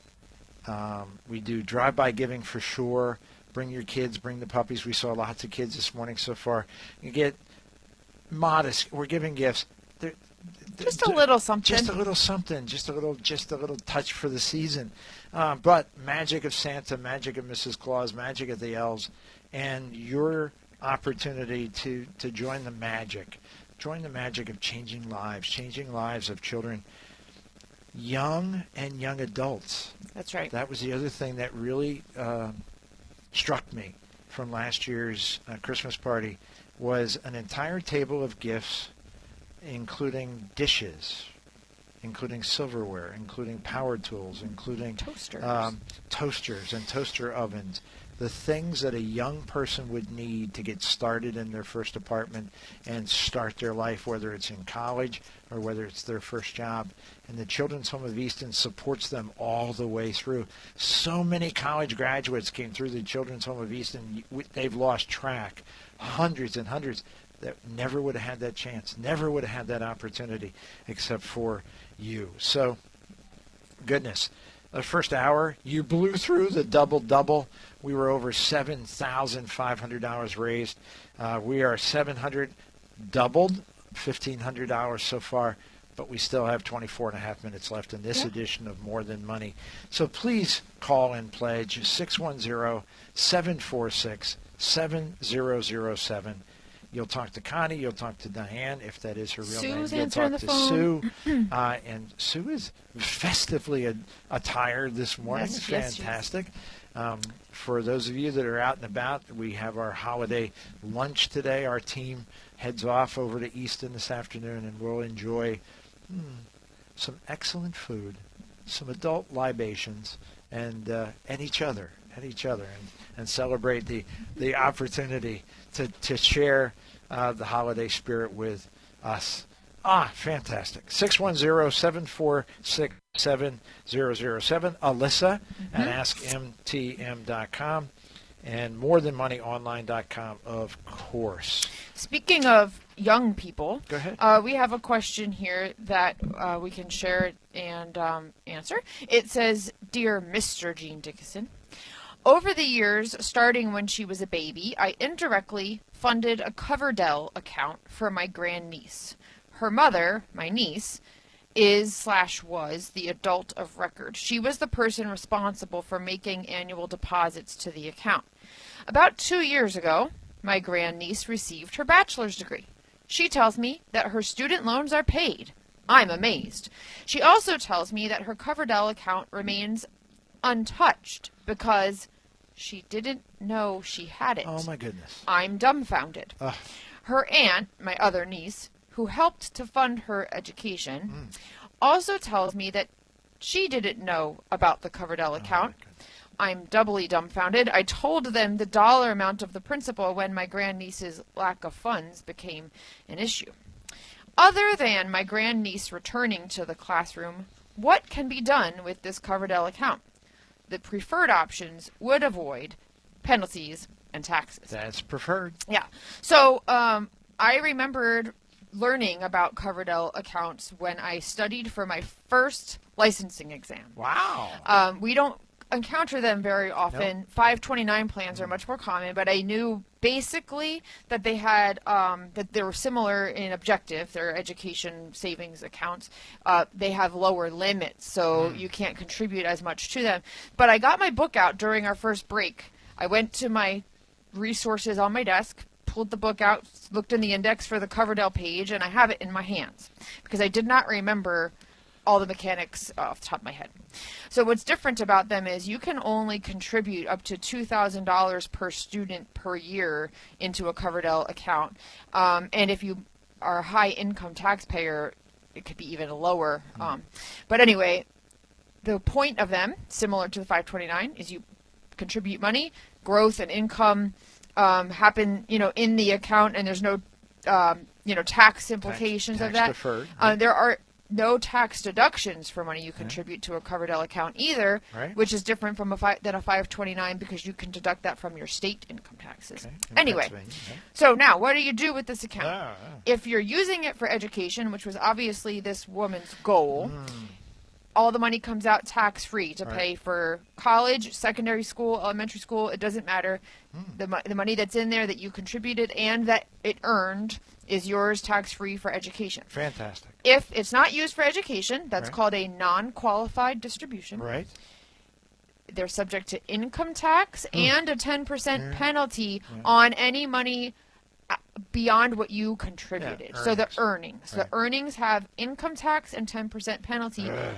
S1: Um, we do drive-by giving for sure. Bring your kids, bring the puppies. We saw lots of kids this morning so far. You get modest. We're giving gifts.
S2: Just a little something.
S1: Just a little something. Just a little. Just a little touch for the season. Uh, but magic of Santa, magic of Mrs. Claus, magic of the elves, and your opportunity to to join the magic, join the magic of changing lives, changing lives of children, young and young adults.
S2: That's right.
S1: That was the other thing that really uh, struck me from last year's uh, Christmas party was an entire table of gifts, including dishes, including silverware, including power tools, including
S2: Toasters.
S1: um, toasters and toaster ovens, the things that a young person would need to get started in their first apartment and start their life, whether it's in college or whether it's their first job. And the Children's Home of Easton supports them all the way through. So many college graduates came through the Children's Home of Easton, they've lost track. Hundreds and hundreds that never would have had that chance, never would have had that opportunity except for you. So, goodness. The first hour, you blew through the double double. We were over seven thousand five hundred dollars raised. Uh, we are seven hundred doubled, fifteen hundred dollars so far, but we still have 24 and a half minutes left in this
S2: Yeah.
S1: edition of More Than Money. So please call and pledge 610-746-7007. You'll talk to Connie. You'll talk to Diane if that is her real
S2: Sue's
S1: name. You'll talk to
S2: phone.
S1: Sue, uh, and Sue is festively attired this morning.
S2: Yes, yes.
S1: Fantastic. Um, for those of you that are out and about, we have our holiday lunch today. Our team heads off over to Easton this afternoon, and we'll enjoy hmm, some excellent food, some adult libations, and uh, and each other, and each other, and, and celebrate the the opportunity to to share uh, the holiday spirit with us. Ah, fantastic. 610-746-7007. Alyssa at askmtm.com and morethanmoneyonline.com, of course.
S2: Speaking of young people,
S1: Go ahead.
S2: Uh, we have a question here that uh, we can share and um, answer. It says, "Dear Mr. Gene Dickinson, over the years, starting when she was a baby, I indirectly funded a Coverdell account for my grandniece. Her mother, my niece." Is slash was the adult of record. She was the person responsible for making annual deposits to the account. About two years ago, my grandniece received her bachelor's degree. She tells me that her student loans are paid. I'm amazed. She also tells me that her Coverdell account remains untouched because she didn't know she had it.
S1: Oh, my goodness.
S2: I'm dumbfounded.
S1: Ugh.
S2: Her aunt, my other niece, who helped to fund her education, hmm. also tells me that she didn't know about the Coverdell oh, account. I'm doubly dumbfounded. I told them the dollar amount of the principal when my grandniece's lack of funds became an issue. Other than my grandniece returning to the classroom, what can be done with this Coverdell account? The preferred options would avoid penalties and taxes.
S1: That's preferred.
S2: Yeah. So um, I remembered learning about Coverdell accounts when I studied for my first licensing exam.
S1: Wow.
S2: Um, we don't encounter them very often. 529 plans are much more common, but I knew basically that they had um, that they were similar in objective. Their education savings accounts uh, they have lower limits, so you can't contribute as much to them. But I got my book out during our first break. I went to my resources on my desk, pulled the book out, looked in the index for the Coverdell page, and I have it in my hands because I did not remember all the mechanics off the top of my head. So what's different about them is you can only contribute up to two thousand dollars per student per year into a Coverdell account, um, and if you are a high income taxpayer, it could be even lower. Um, but anyway, the point of them, similar to the 529, is you contribute money, growth and income um, happen, you know, in the account, and there's no, um, you know, tax implications
S1: tax
S2: of that.
S1: deferred.
S2: Uh, there are no tax deductions for money you contribute to a Coverdell account either,
S1: Right.
S2: which is different from a fi- than a 529 because you can deduct that from your state income taxes.
S1: Okay, in
S2: Anyway,
S1: yeah.
S2: so now what do you do with this account?
S1: Ah, ah.
S2: if you're using it for education, which was obviously this woman's goal,
S1: Hmm.
S2: all the money comes out tax free to
S1: Right.
S2: pay for college, secondary school, elementary school. It doesn't matter.
S1: Hmm.
S2: The, mo- the money that's in there that you contributed and that it earned is yours tax free for education.
S1: Fantastic.
S2: If it's not used for education, that's
S1: Right.
S2: called a non qualified distribution.
S1: Right.
S2: They're subject to income tax and a 10%
S1: Yeah.
S2: penalty
S1: Yeah.
S2: on any money uh, beyond what you contributed. so the
S1: earnings.
S2: earnings.
S1: Right.
S2: The earnings have income tax and 10% penalty.
S1: Ugh.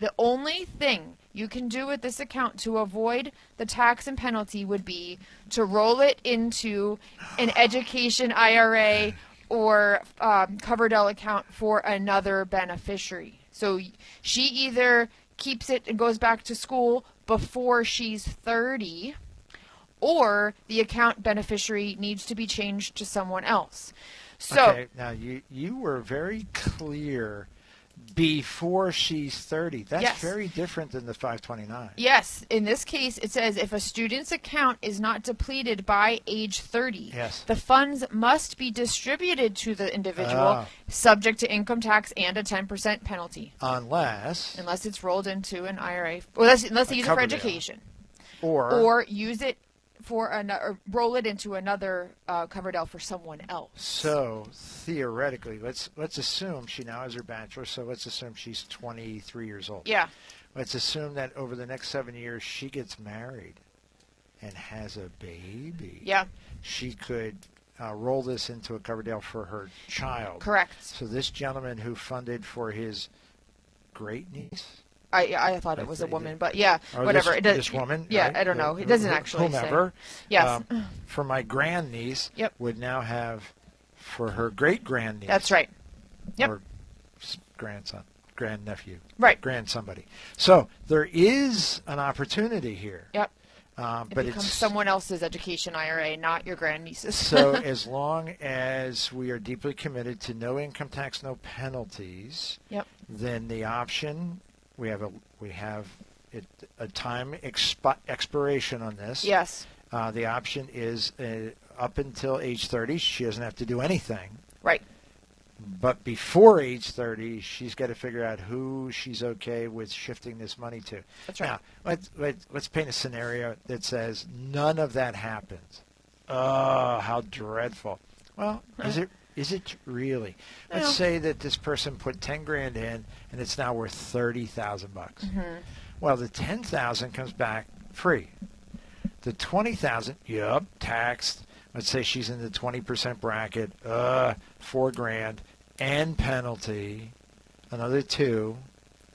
S2: The only thing you can do with this account to avoid the tax and penalty would be to roll it into an education IRA or um, Coverdell account for another beneficiary. So she either keeps it and goes back to school before she's 30 or the account beneficiary needs to be changed to someone else. So
S1: okay, now you you were very clear before she's 30. That's
S2: Yes.
S1: very different than the 529.
S2: Yes, in this case, it says if a student's account is not depleted by age 30,
S1: Yes.
S2: the funds must be distributed to the individual,
S1: Ah.
S2: subject to income tax and a 10% penalty,
S1: Unless
S2: unless it's rolled into an IRA. Well, unless, unless they use it for education,
S1: or
S2: or use it for another, roll it into another uh, Coverdell for someone else.
S1: so theoretically, let's let's assume she now has her bachelor. So let's assume she's 23 years old.
S2: Yeah,
S1: Let's assume that over the next seven years she gets married and has a baby.
S2: yeah,
S1: She could uh, roll this into a Coverdell for her child.
S2: correct.
S1: So this gentleman who funded for his great niece,
S2: I I thought it was a woman, but yeah,
S1: or
S2: whatever.
S1: this,
S2: it does,
S1: this woman,
S2: Yeah,
S1: right?
S2: I don't know. It doesn't actually say.
S1: whomever.
S2: Yes,
S1: um, for my grandniece,
S2: Yep.
S1: would now have for her great grandniece.
S2: that's right. Yep.
S1: Or grandson, grandnephew,
S2: Right.
S1: grand somebody. So there is an opportunity here.
S2: Yep.
S1: Uh,
S2: It
S1: but
S2: becomes
S1: it's
S2: someone else's education IRA, not your grandniece's.
S1: so as long as we are deeply committed to no income tax, no penalties,
S2: Yep.
S1: then the option we have a we have it, a time expi- expiration on this.
S2: yes.
S1: Uh, the option is uh, up until age 30, she doesn't have to do anything.
S2: Right.
S1: But before age 30, she's got to figure out who she's okay with shifting this money to.
S2: That's right.
S1: Now, let's, let's, let's paint a scenario that says none of that happens. Oh, how dreadful. Well, is it is it really? Let's say that this person put 10 grand in and it's now worth 30,000 bucks.
S2: Mm-hmm.
S1: Well, the 10,000 comes back free. The 20,000, yep, taxed. Let's say she's in the 20% bracket, uh, 4 grand and penalty, another 2.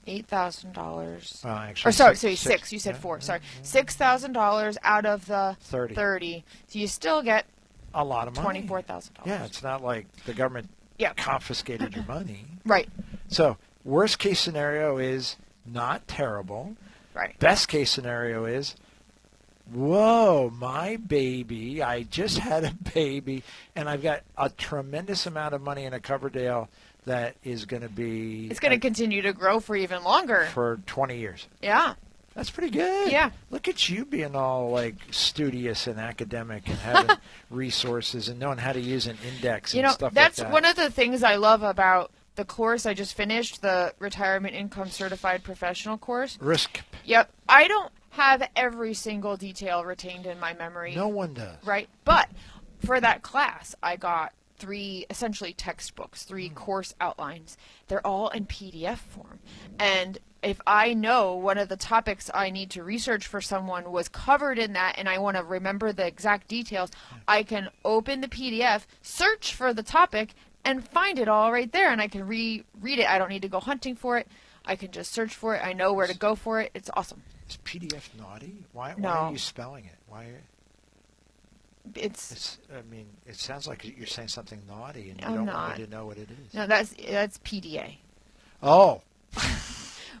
S2: Eight thousand dollars.
S1: Well, actually,
S2: Or sorry,
S1: six-
S2: sorry,
S1: six-
S2: six. You said
S1: yeah,
S2: four.
S1: yeah,
S2: Sorry,
S1: yeah.
S2: six thousand dollars out of the
S1: 30.
S2: thirty. So you still get
S1: A lot of money.
S2: twenty-four thousand dollars.
S1: Yeah, it's not like the government
S2: Yeah.
S1: confiscated your money.
S2: Right.
S1: So, worst case scenario is not terrible.
S2: Right.
S1: Best case scenario is, whoa, my baby, I just had a baby, and I've got a tremendous amount of money in a Coverdell that is going to be
S2: It's going to continue to grow for even longer.
S1: for 20 years.
S2: Yeah.
S1: That's pretty good.
S2: Yeah.
S1: Look at you being all like studious and academic and having resources and knowing how to use an index and
S2: You know,
S1: stuff
S2: that's
S1: like that.
S2: That's one of the things I love about the course I just finished, the Retirement Income Certified Professional course.
S1: risk.
S2: Yep. I don't have every single detail retained in my memory.
S1: No one does.
S2: right? But for that class, I got three essentially textbooks, three
S1: Hmm.
S2: course outlines. They're all in PDF form. And if I know one of the topics I need to research for someone was covered in that and I want to remember the exact details, I can open the PDF, search for the topic, and find it all right there. And I can re read it. I don't need to go hunting for it. I can just search for it. I know where to go for it. It's awesome.
S1: Is PDF naughty? Why, why
S2: No.
S1: are you spelling it? Why?
S2: It's
S1: It's. I mean, it sounds like you're saying something naughty, and you
S2: I'm
S1: don't
S2: not.
S1: want me to know what it is.
S2: no, that's that's PDA.
S1: Oh,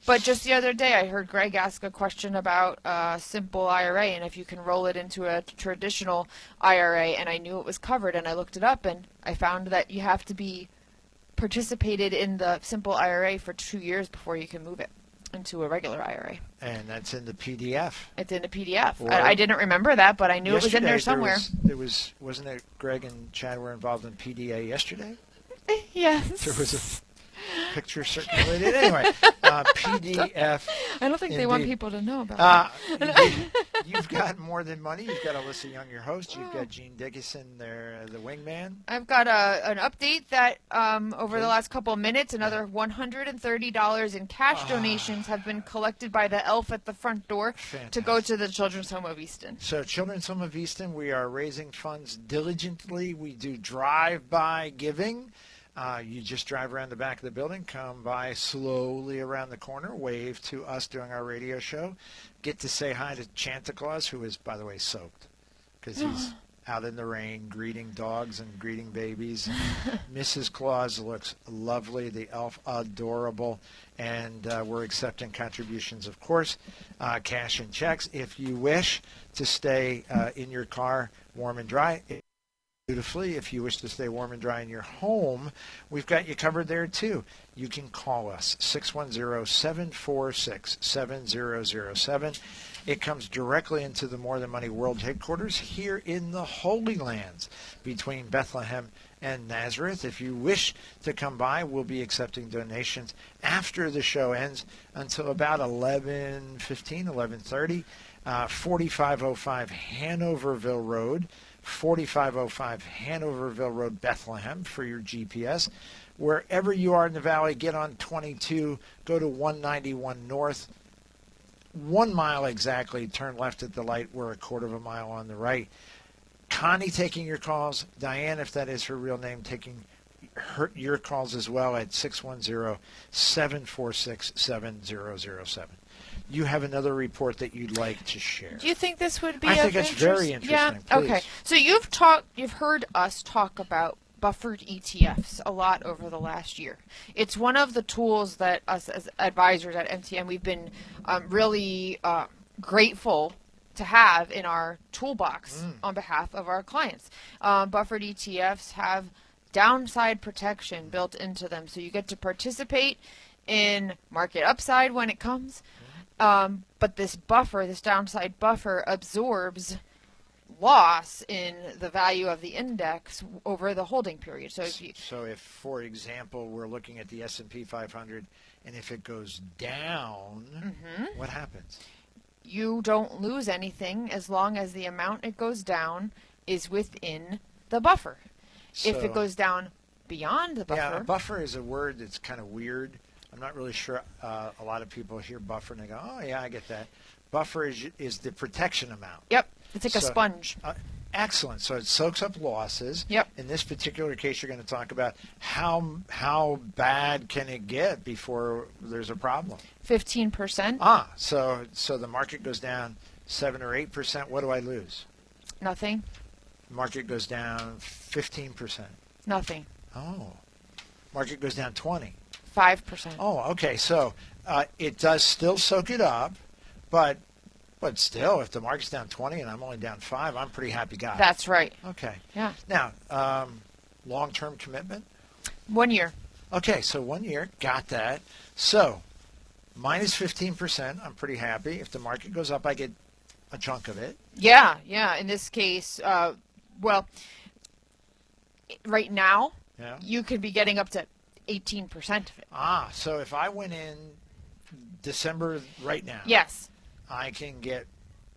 S2: But just the other day, I heard Greg ask a question about uh, simple IRA and if you can roll it into a traditional IRA, and I knew it was covered, and I looked it up, and I found that you have to be participated in the simple IRA for two years before you can move it into a regular IRA.
S1: And that's in the PDF.
S2: It's in the PDF. I, I didn't remember that, but I knew it was in there somewhere.
S1: was, there was, wasn't it Greg and Chad were involved in PDA yesterday?
S2: yes.
S1: There was a picture circulated. Anyway, uh, PDF.
S2: I don't think they want people to know about
S1: Uh, you- you've got more than money. You've got Alyssa Young, your host. You've got Gene Dickinson, there, uh, the wingman.
S2: I've got a, an update that um, over the last couple of minutes, another $130 in cash
S1: Ah.
S2: donations have been collected by the elf at the front door to go to the Children's Home of Easton.
S1: So, Children's Home of Easton, we are raising funds diligently. We do drive-by giving. Uh, you just drive around the back of the building, come by slowly around the corner, wave to us during our radio show, get to say hi to Santa Claus, who is, by the way, soaked because he's out in the rain greeting dogs and greeting babies. Mrs. Claus looks lovely, the elf adorable, and uh, we're accepting contributions, of course, uh, cash and checks. If you wish to stay uh, in your car warm and dry, beautifully. If you wish to stay warm and dry in your home, we've got you covered there too. You can call us 610-746-7007. It comes directly into the More Than Money World headquarters here in the Holy Lands between Bethlehem and Nazareth. If you wish to come by, we'll be accepting donations after the show ends until about 11:15, 11:30. Uh, 4505 Hanoverville Road, 4505 Hanoverville Road, Bethlehem for your GPS. Wherever you are in the valley, get on 22, go to 191 North, one mile exactly, turn left at the light. We're a quarter of a mile on the right. Connie taking your calls. Diane, if that is her real name, taking her, your calls as well at 610 746 7007. You have another report that you'd like to share.
S2: Do you think this would be?
S1: I think it's very
S2: Yeah.
S1: interesting. Please.
S2: Okay. So you've talked, you've heard us talk about buffered ETFs a lot over the last year. It's one of the tools that us as advisors at MTM we've been um, really uh, grateful to have in our toolbox
S1: Mm.
S2: on behalf of our clients. Um, buffered ETFs have downside protection built into them, so you get to participate in market upside when it comes. Um, but this buffer, this downside buffer, absorbs loss in the value of the index over the holding period. So if you,
S1: So if, for example, we're looking at the S&P 500, and if it goes down,
S2: Mm-hmm.
S1: what happens?
S2: you don't lose anything as long as the amount it goes down is within the buffer. if it goes down beyond the
S1: buffer, Yeah,
S2: buffer
S1: is a word that's kind of weird. I'm not really sure. Uh, a lot of people hear buffer and they go, "Oh yeah, I get that." Buffer is is the protection amount.
S2: yep, it's like a sponge.
S1: Uh, excellent. So it soaks up losses.
S2: Yep.
S1: In this particular case, you're going to talk about how how bad can it get before there's a problem.
S2: Fifteen percent,
S1: Ah, so so the market goes down seven or eight percent. What do I lose?
S2: nothing,
S1: Market goes down fifteen percent.
S2: nothing,
S1: Oh. Market goes down twenty.
S2: Five percent.
S1: Oh, okay. So uh, it does still soak it up, but but still, if the market's down 20 and I'm only down five, I'm pretty happy guy.
S2: That's right.
S1: okay.
S2: Yeah,
S1: Now, um, long-term commitment.
S2: one year.
S1: Okay, so one year, got that. So minus 15%. I'm pretty happy. If the market goes up, I get a chunk of it.
S2: Yeah, yeah. In this case, uh, well, right now
S1: Yeah.
S2: you could be getting up to eighteen percent of it.
S1: Ah, so if I went in December right now,
S2: Yes,
S1: I can get.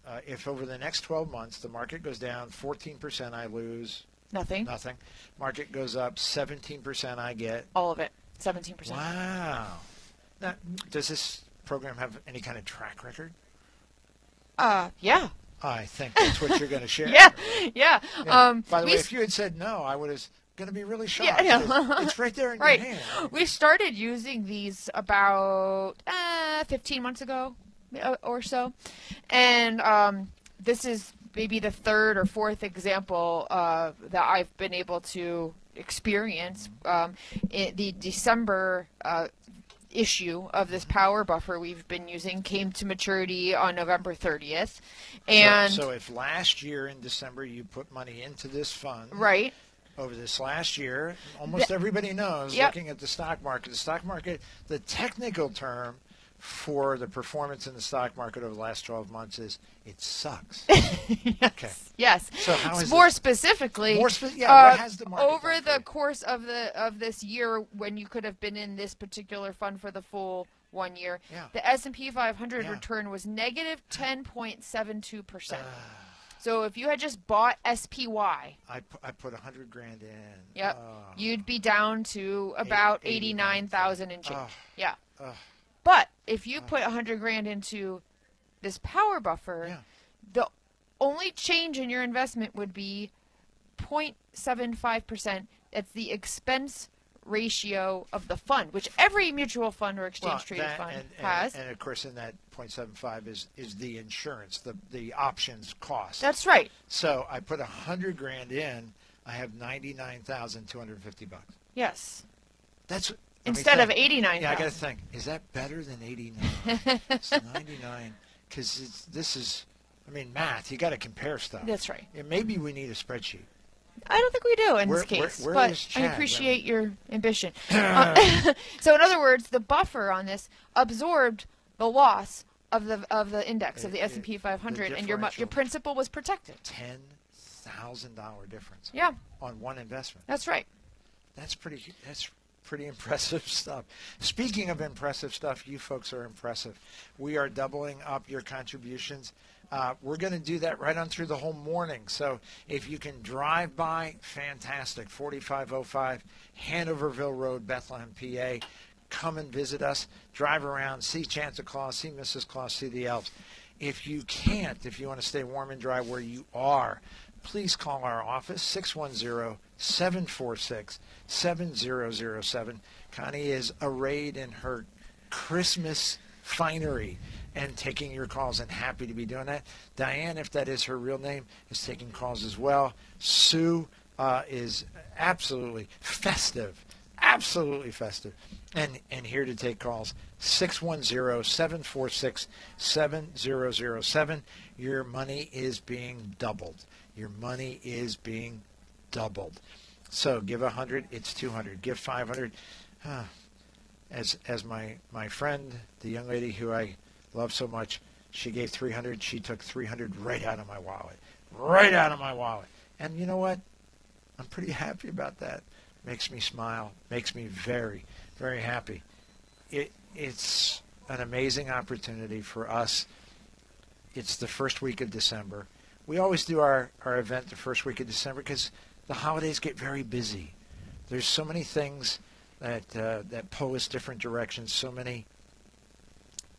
S1: Uh, if over the next 12 months the market goes down 14%, I lose
S2: nothing.
S1: Nothing. Market goes up 17%. I get.
S2: All of it. Seventeen percent.
S1: Wow. Now, does this program have any kind of track record?
S2: Uh, yeah,
S1: I think that's what you're going to share.
S2: yeah, yeah.
S1: Yeah.
S2: Um,
S1: By the way, if you had said no, I would have going to be really shocked.
S2: Yeah, yeah.
S1: It's- right there in
S2: right.
S1: your hand.
S2: We started using these about uh, 15 months ago uh, or so, and um, this is maybe the third or fourth example uh, that I've been able to experience. Um, the December uh, issue of this power buffer we've been using came to maturity on November 30th. And
S1: so, so if last year in December you put money into this fund,
S2: right,
S1: over this last year, almost everybody knows,
S2: Yep.
S1: looking at the stock market, the stock market, the technical term for the performance in the stock market over the last 12 months is it sucks. Okay.
S2: Yes.
S1: So how is
S2: more
S1: it-
S2: specifically,
S1: More spe- yeah, what
S2: uh,
S1: has the market
S2: over the course of the of this year, when you could have been in this particular fund for the full one year,
S1: Yeah.
S2: the S and P 500
S1: Yeah.
S2: return was negative negative 10.72 percent. So if you had just bought SPY,
S1: I, pu- I put 100 grand in.
S2: yep,
S1: Oh,
S2: you'd be down to about
S1: 89,000.
S2: 89,000 and change.
S1: Ugh.
S2: Yeah.
S1: Ugh.
S2: But if you put a 100 grand into this power buffer,
S1: Yeah.
S2: the only change in your investment would be 0.75%. That's the expense ratio of the fund, which every mutual fund or exchange
S1: Well,
S2: traded
S1: that-
S2: fund
S1: and, and-
S2: has.
S1: And, of course, in that 0.75 is, is the insurance, the, the options cost.
S2: That's right.
S1: so I put a 100 grand in, I have 99,250 bucks.
S2: Yes.
S1: That's
S2: Instead of 89.
S1: Yeah, I got to think. Is that better than 89? it's 99 because this is, I mean, math. You got to compare stuff.
S2: That's right.
S1: Yeah, maybe we need a spreadsheet.
S2: I don't think we do in
S1: Where-
S2: this case,
S1: where- where
S2: but I appreciate your ambition. Uh, so, in other words, the buffer on this absorbed the loss of the of the index of the S and P 500, and your your principal was protected.
S1: Ten thousand dollar difference
S2: Yeah,
S1: on one investment.
S2: that's right.
S1: That's pretty. That's pretty impressive stuff. Speaking of impressive stuff, you folks are impressive. We are doubling up your contributions. Uh, we're going to do that right on through the whole morning. So if you can drive by, fantastic. 4505 Hanoverville Road, Bethlehem, PA. Come and visit us. Drive around, see Santa Claus, see Mrs. Claus, see the elves. If you can't, if you want to stay warm and dry where you are, please call our office 610-746-7007 connie is arrayed in her christmas finery and taking your calls and happy to be doing that. Diane if that is her real name is taking calls as well. Sue uh, is absolutely festive absolutely festive and and here to take calls 610-746-7007 your money is being doubled. Your money is being doubled. So give a 100 it's 200 give 500 huh. as as my my friend the young lady who i love so much she gave 300 she took 300 right out of my wallet right out of my wallet and you know what I'm pretty happy about that. Makes me smile. Makes me very, very happy. It, it's an amazing opportunity for us. It's the first week of December. We always do our, our event the first week of December because the holidays get very busy. There's so many things that uh, that pull us different directions. So many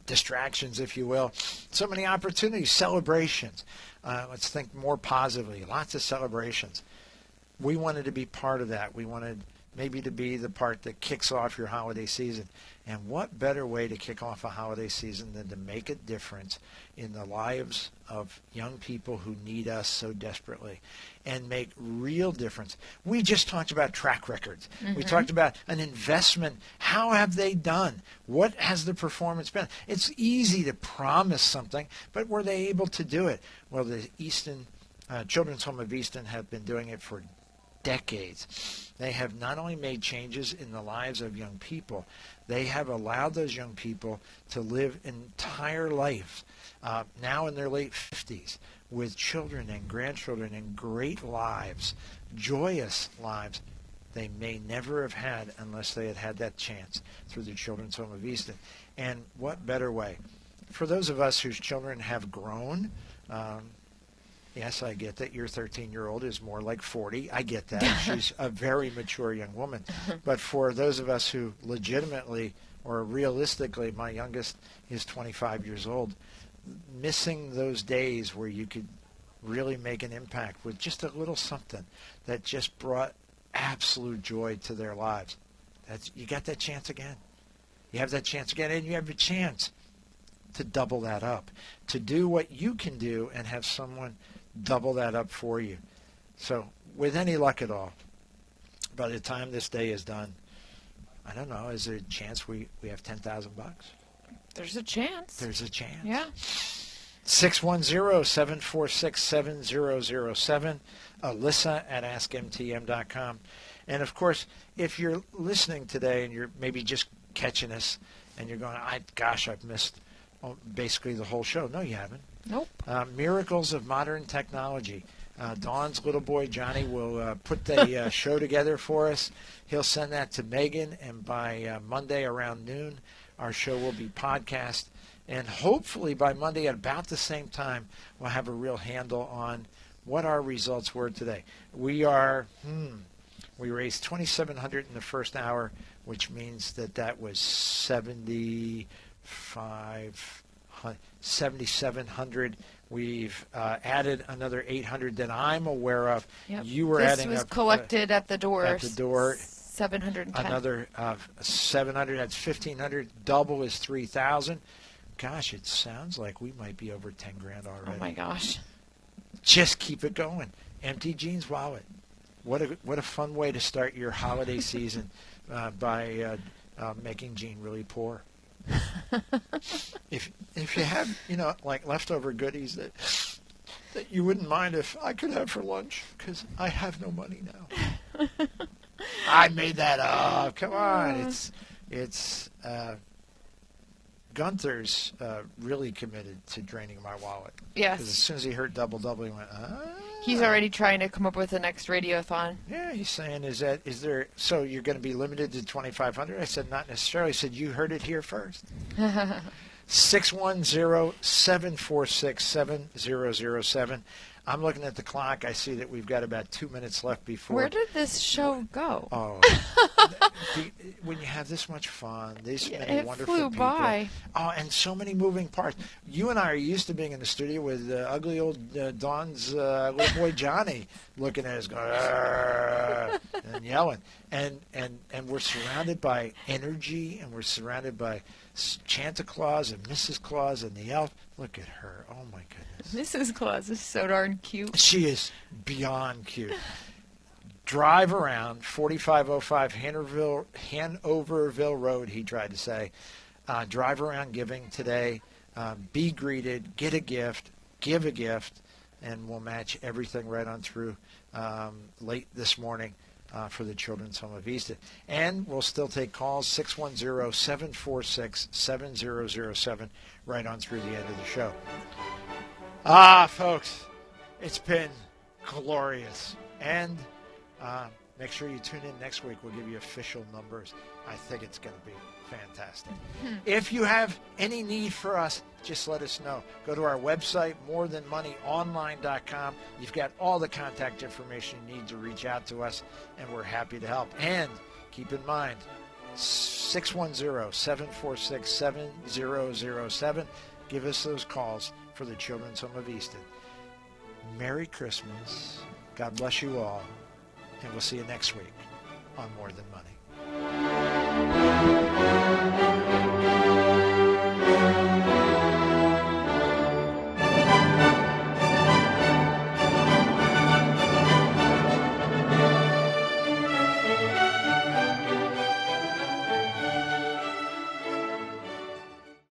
S1: distractions, if you will. So many opportunities, celebrations. Uh, let's think more positively. Lots of celebrations we wanted to be part of that. We wanted maybe to be the part that kicks off your holiday season. And what better way to kick off a holiday season than to make a difference in the lives of young people who need us so desperately and make real difference. We just talked about track records. We talked about an investment. How have they done? What has the performance been? It's easy to promise something, but were they able to do it? Well, the Easton uh, Children's Home of Easton have been doing it for decades. They have not only made changes in the lives of young people, they have allowed those young people to live entire lives, uh, now in their late 50s, with children and grandchildren and great lives, joyous lives they may never have had unless they had had that chance through the Children's Home of Easton. And what better way? For those of us whose children have grown, um, Yes, I get that your 13 year old is more like 40. I get that. She's a very mature young woman. But for those of us who legitimately or realistically, my youngest is 25 years old, missing those days where you could really make an impact with just a little something that just brought absolute joy to their lives. That's, you got that chance again. You have that chance again, and you have a chance to double that up, to do what you can do and have someone double that up for you. So, with any luck at all, by the time this day is done, I don't know. Is there a chance we, we have 10,000 bucks?
S2: There's a chance.
S1: There's a chance.
S2: yeah.
S1: 610-746-7007. Alyssa at AskMTM.com. And of course, if you're listening today and you're maybe just catching us and you're going, I, gosh, I've missed oh, basically the whole show. No, you haven't.
S2: Nope.
S1: Uh, miracles of modern technology. Uh, Dawn's little boy Johnny will uh, put the uh, show together for us. He'll send that to Megan, and by uh, Monday around noon, our show will be podcast. And hopefully by Monday at about the same time, we'll have a real handle on what our results were today. We are, hmm, we raised 2,700 in the first hour, which means that that was 75, 7,700. We've uh, added another 800 that I'm aware of.
S2: Yep.
S1: You were
S2: this
S1: adding
S2: was
S1: up, uh,
S2: collected at the door.
S1: at the door.
S2: Seven hundred and ten.
S1: another uh, 700. That's 1,500. Double is 3,000. Gosh, it sounds like we might be over 10 grand already.
S2: Oh my gosh.
S1: Just keep it going. Empty Gene's wallet. What a what a fun way to start your holiday season uh, by uh, uh, making Gene really poor. if if you have you know like leftover goodies that that you wouldn't mind if I could have for lunch because I have no money now. I made that up. Come on, it's it's uh, Gunther's uh, really committed to draining my wallet. Because as soon as he heard double double, he went, ah.
S2: He's already trying to come up with the next radiothon.
S1: Yeah, he's saying, is that is there? So you're going to be limited to 2,500? I said, not necessarily. He said, you heard it here first. 610-746-7007. I'm looking at the clock. I see that we've got about two minutes left before.
S2: Where did this show go?
S1: Oh, the, when you have this much fun, these
S2: Yeah,
S1: many
S2: it
S1: wonderful
S2: flew
S1: people.
S2: by.
S1: Oh, and so many moving parts. You and I are used to being in the studio with uh, ugly old uh, Don's uh, little boy Johnny looking at us, going and yelling, and and and we're surrounded by energy, and we're surrounded by Santa Claus and Mrs. Claus and the elf. Look at her. Oh my goodness.
S2: Mrs. Claus is so darn cute.
S1: She is beyond cute. Drive around 4505 Hanoverville, Road, he tried to say. Uh, drive around giving today. Um, be greeted, get a gift, give a gift, and we'll match everything right on through um, late this morning uh, for the Children's Home of Easton. And we'll still take calls 610 746 7007 right on through the end of the show. Ah, folks, it's been glorious. And uh, make sure you tune in next week. We'll give you official numbers. I think it's going to be fantastic. If you have any need for us, just let us know. Go to our website, morethanmoneyonline.com. You've got all the contact information you need to reach out to us, and we're happy to help. And keep in mind, 610-746-7007. Give us those calls for the Children's Home of Easton. Merry Christmas. God bless you all. And we'll see you next week on More Than Money.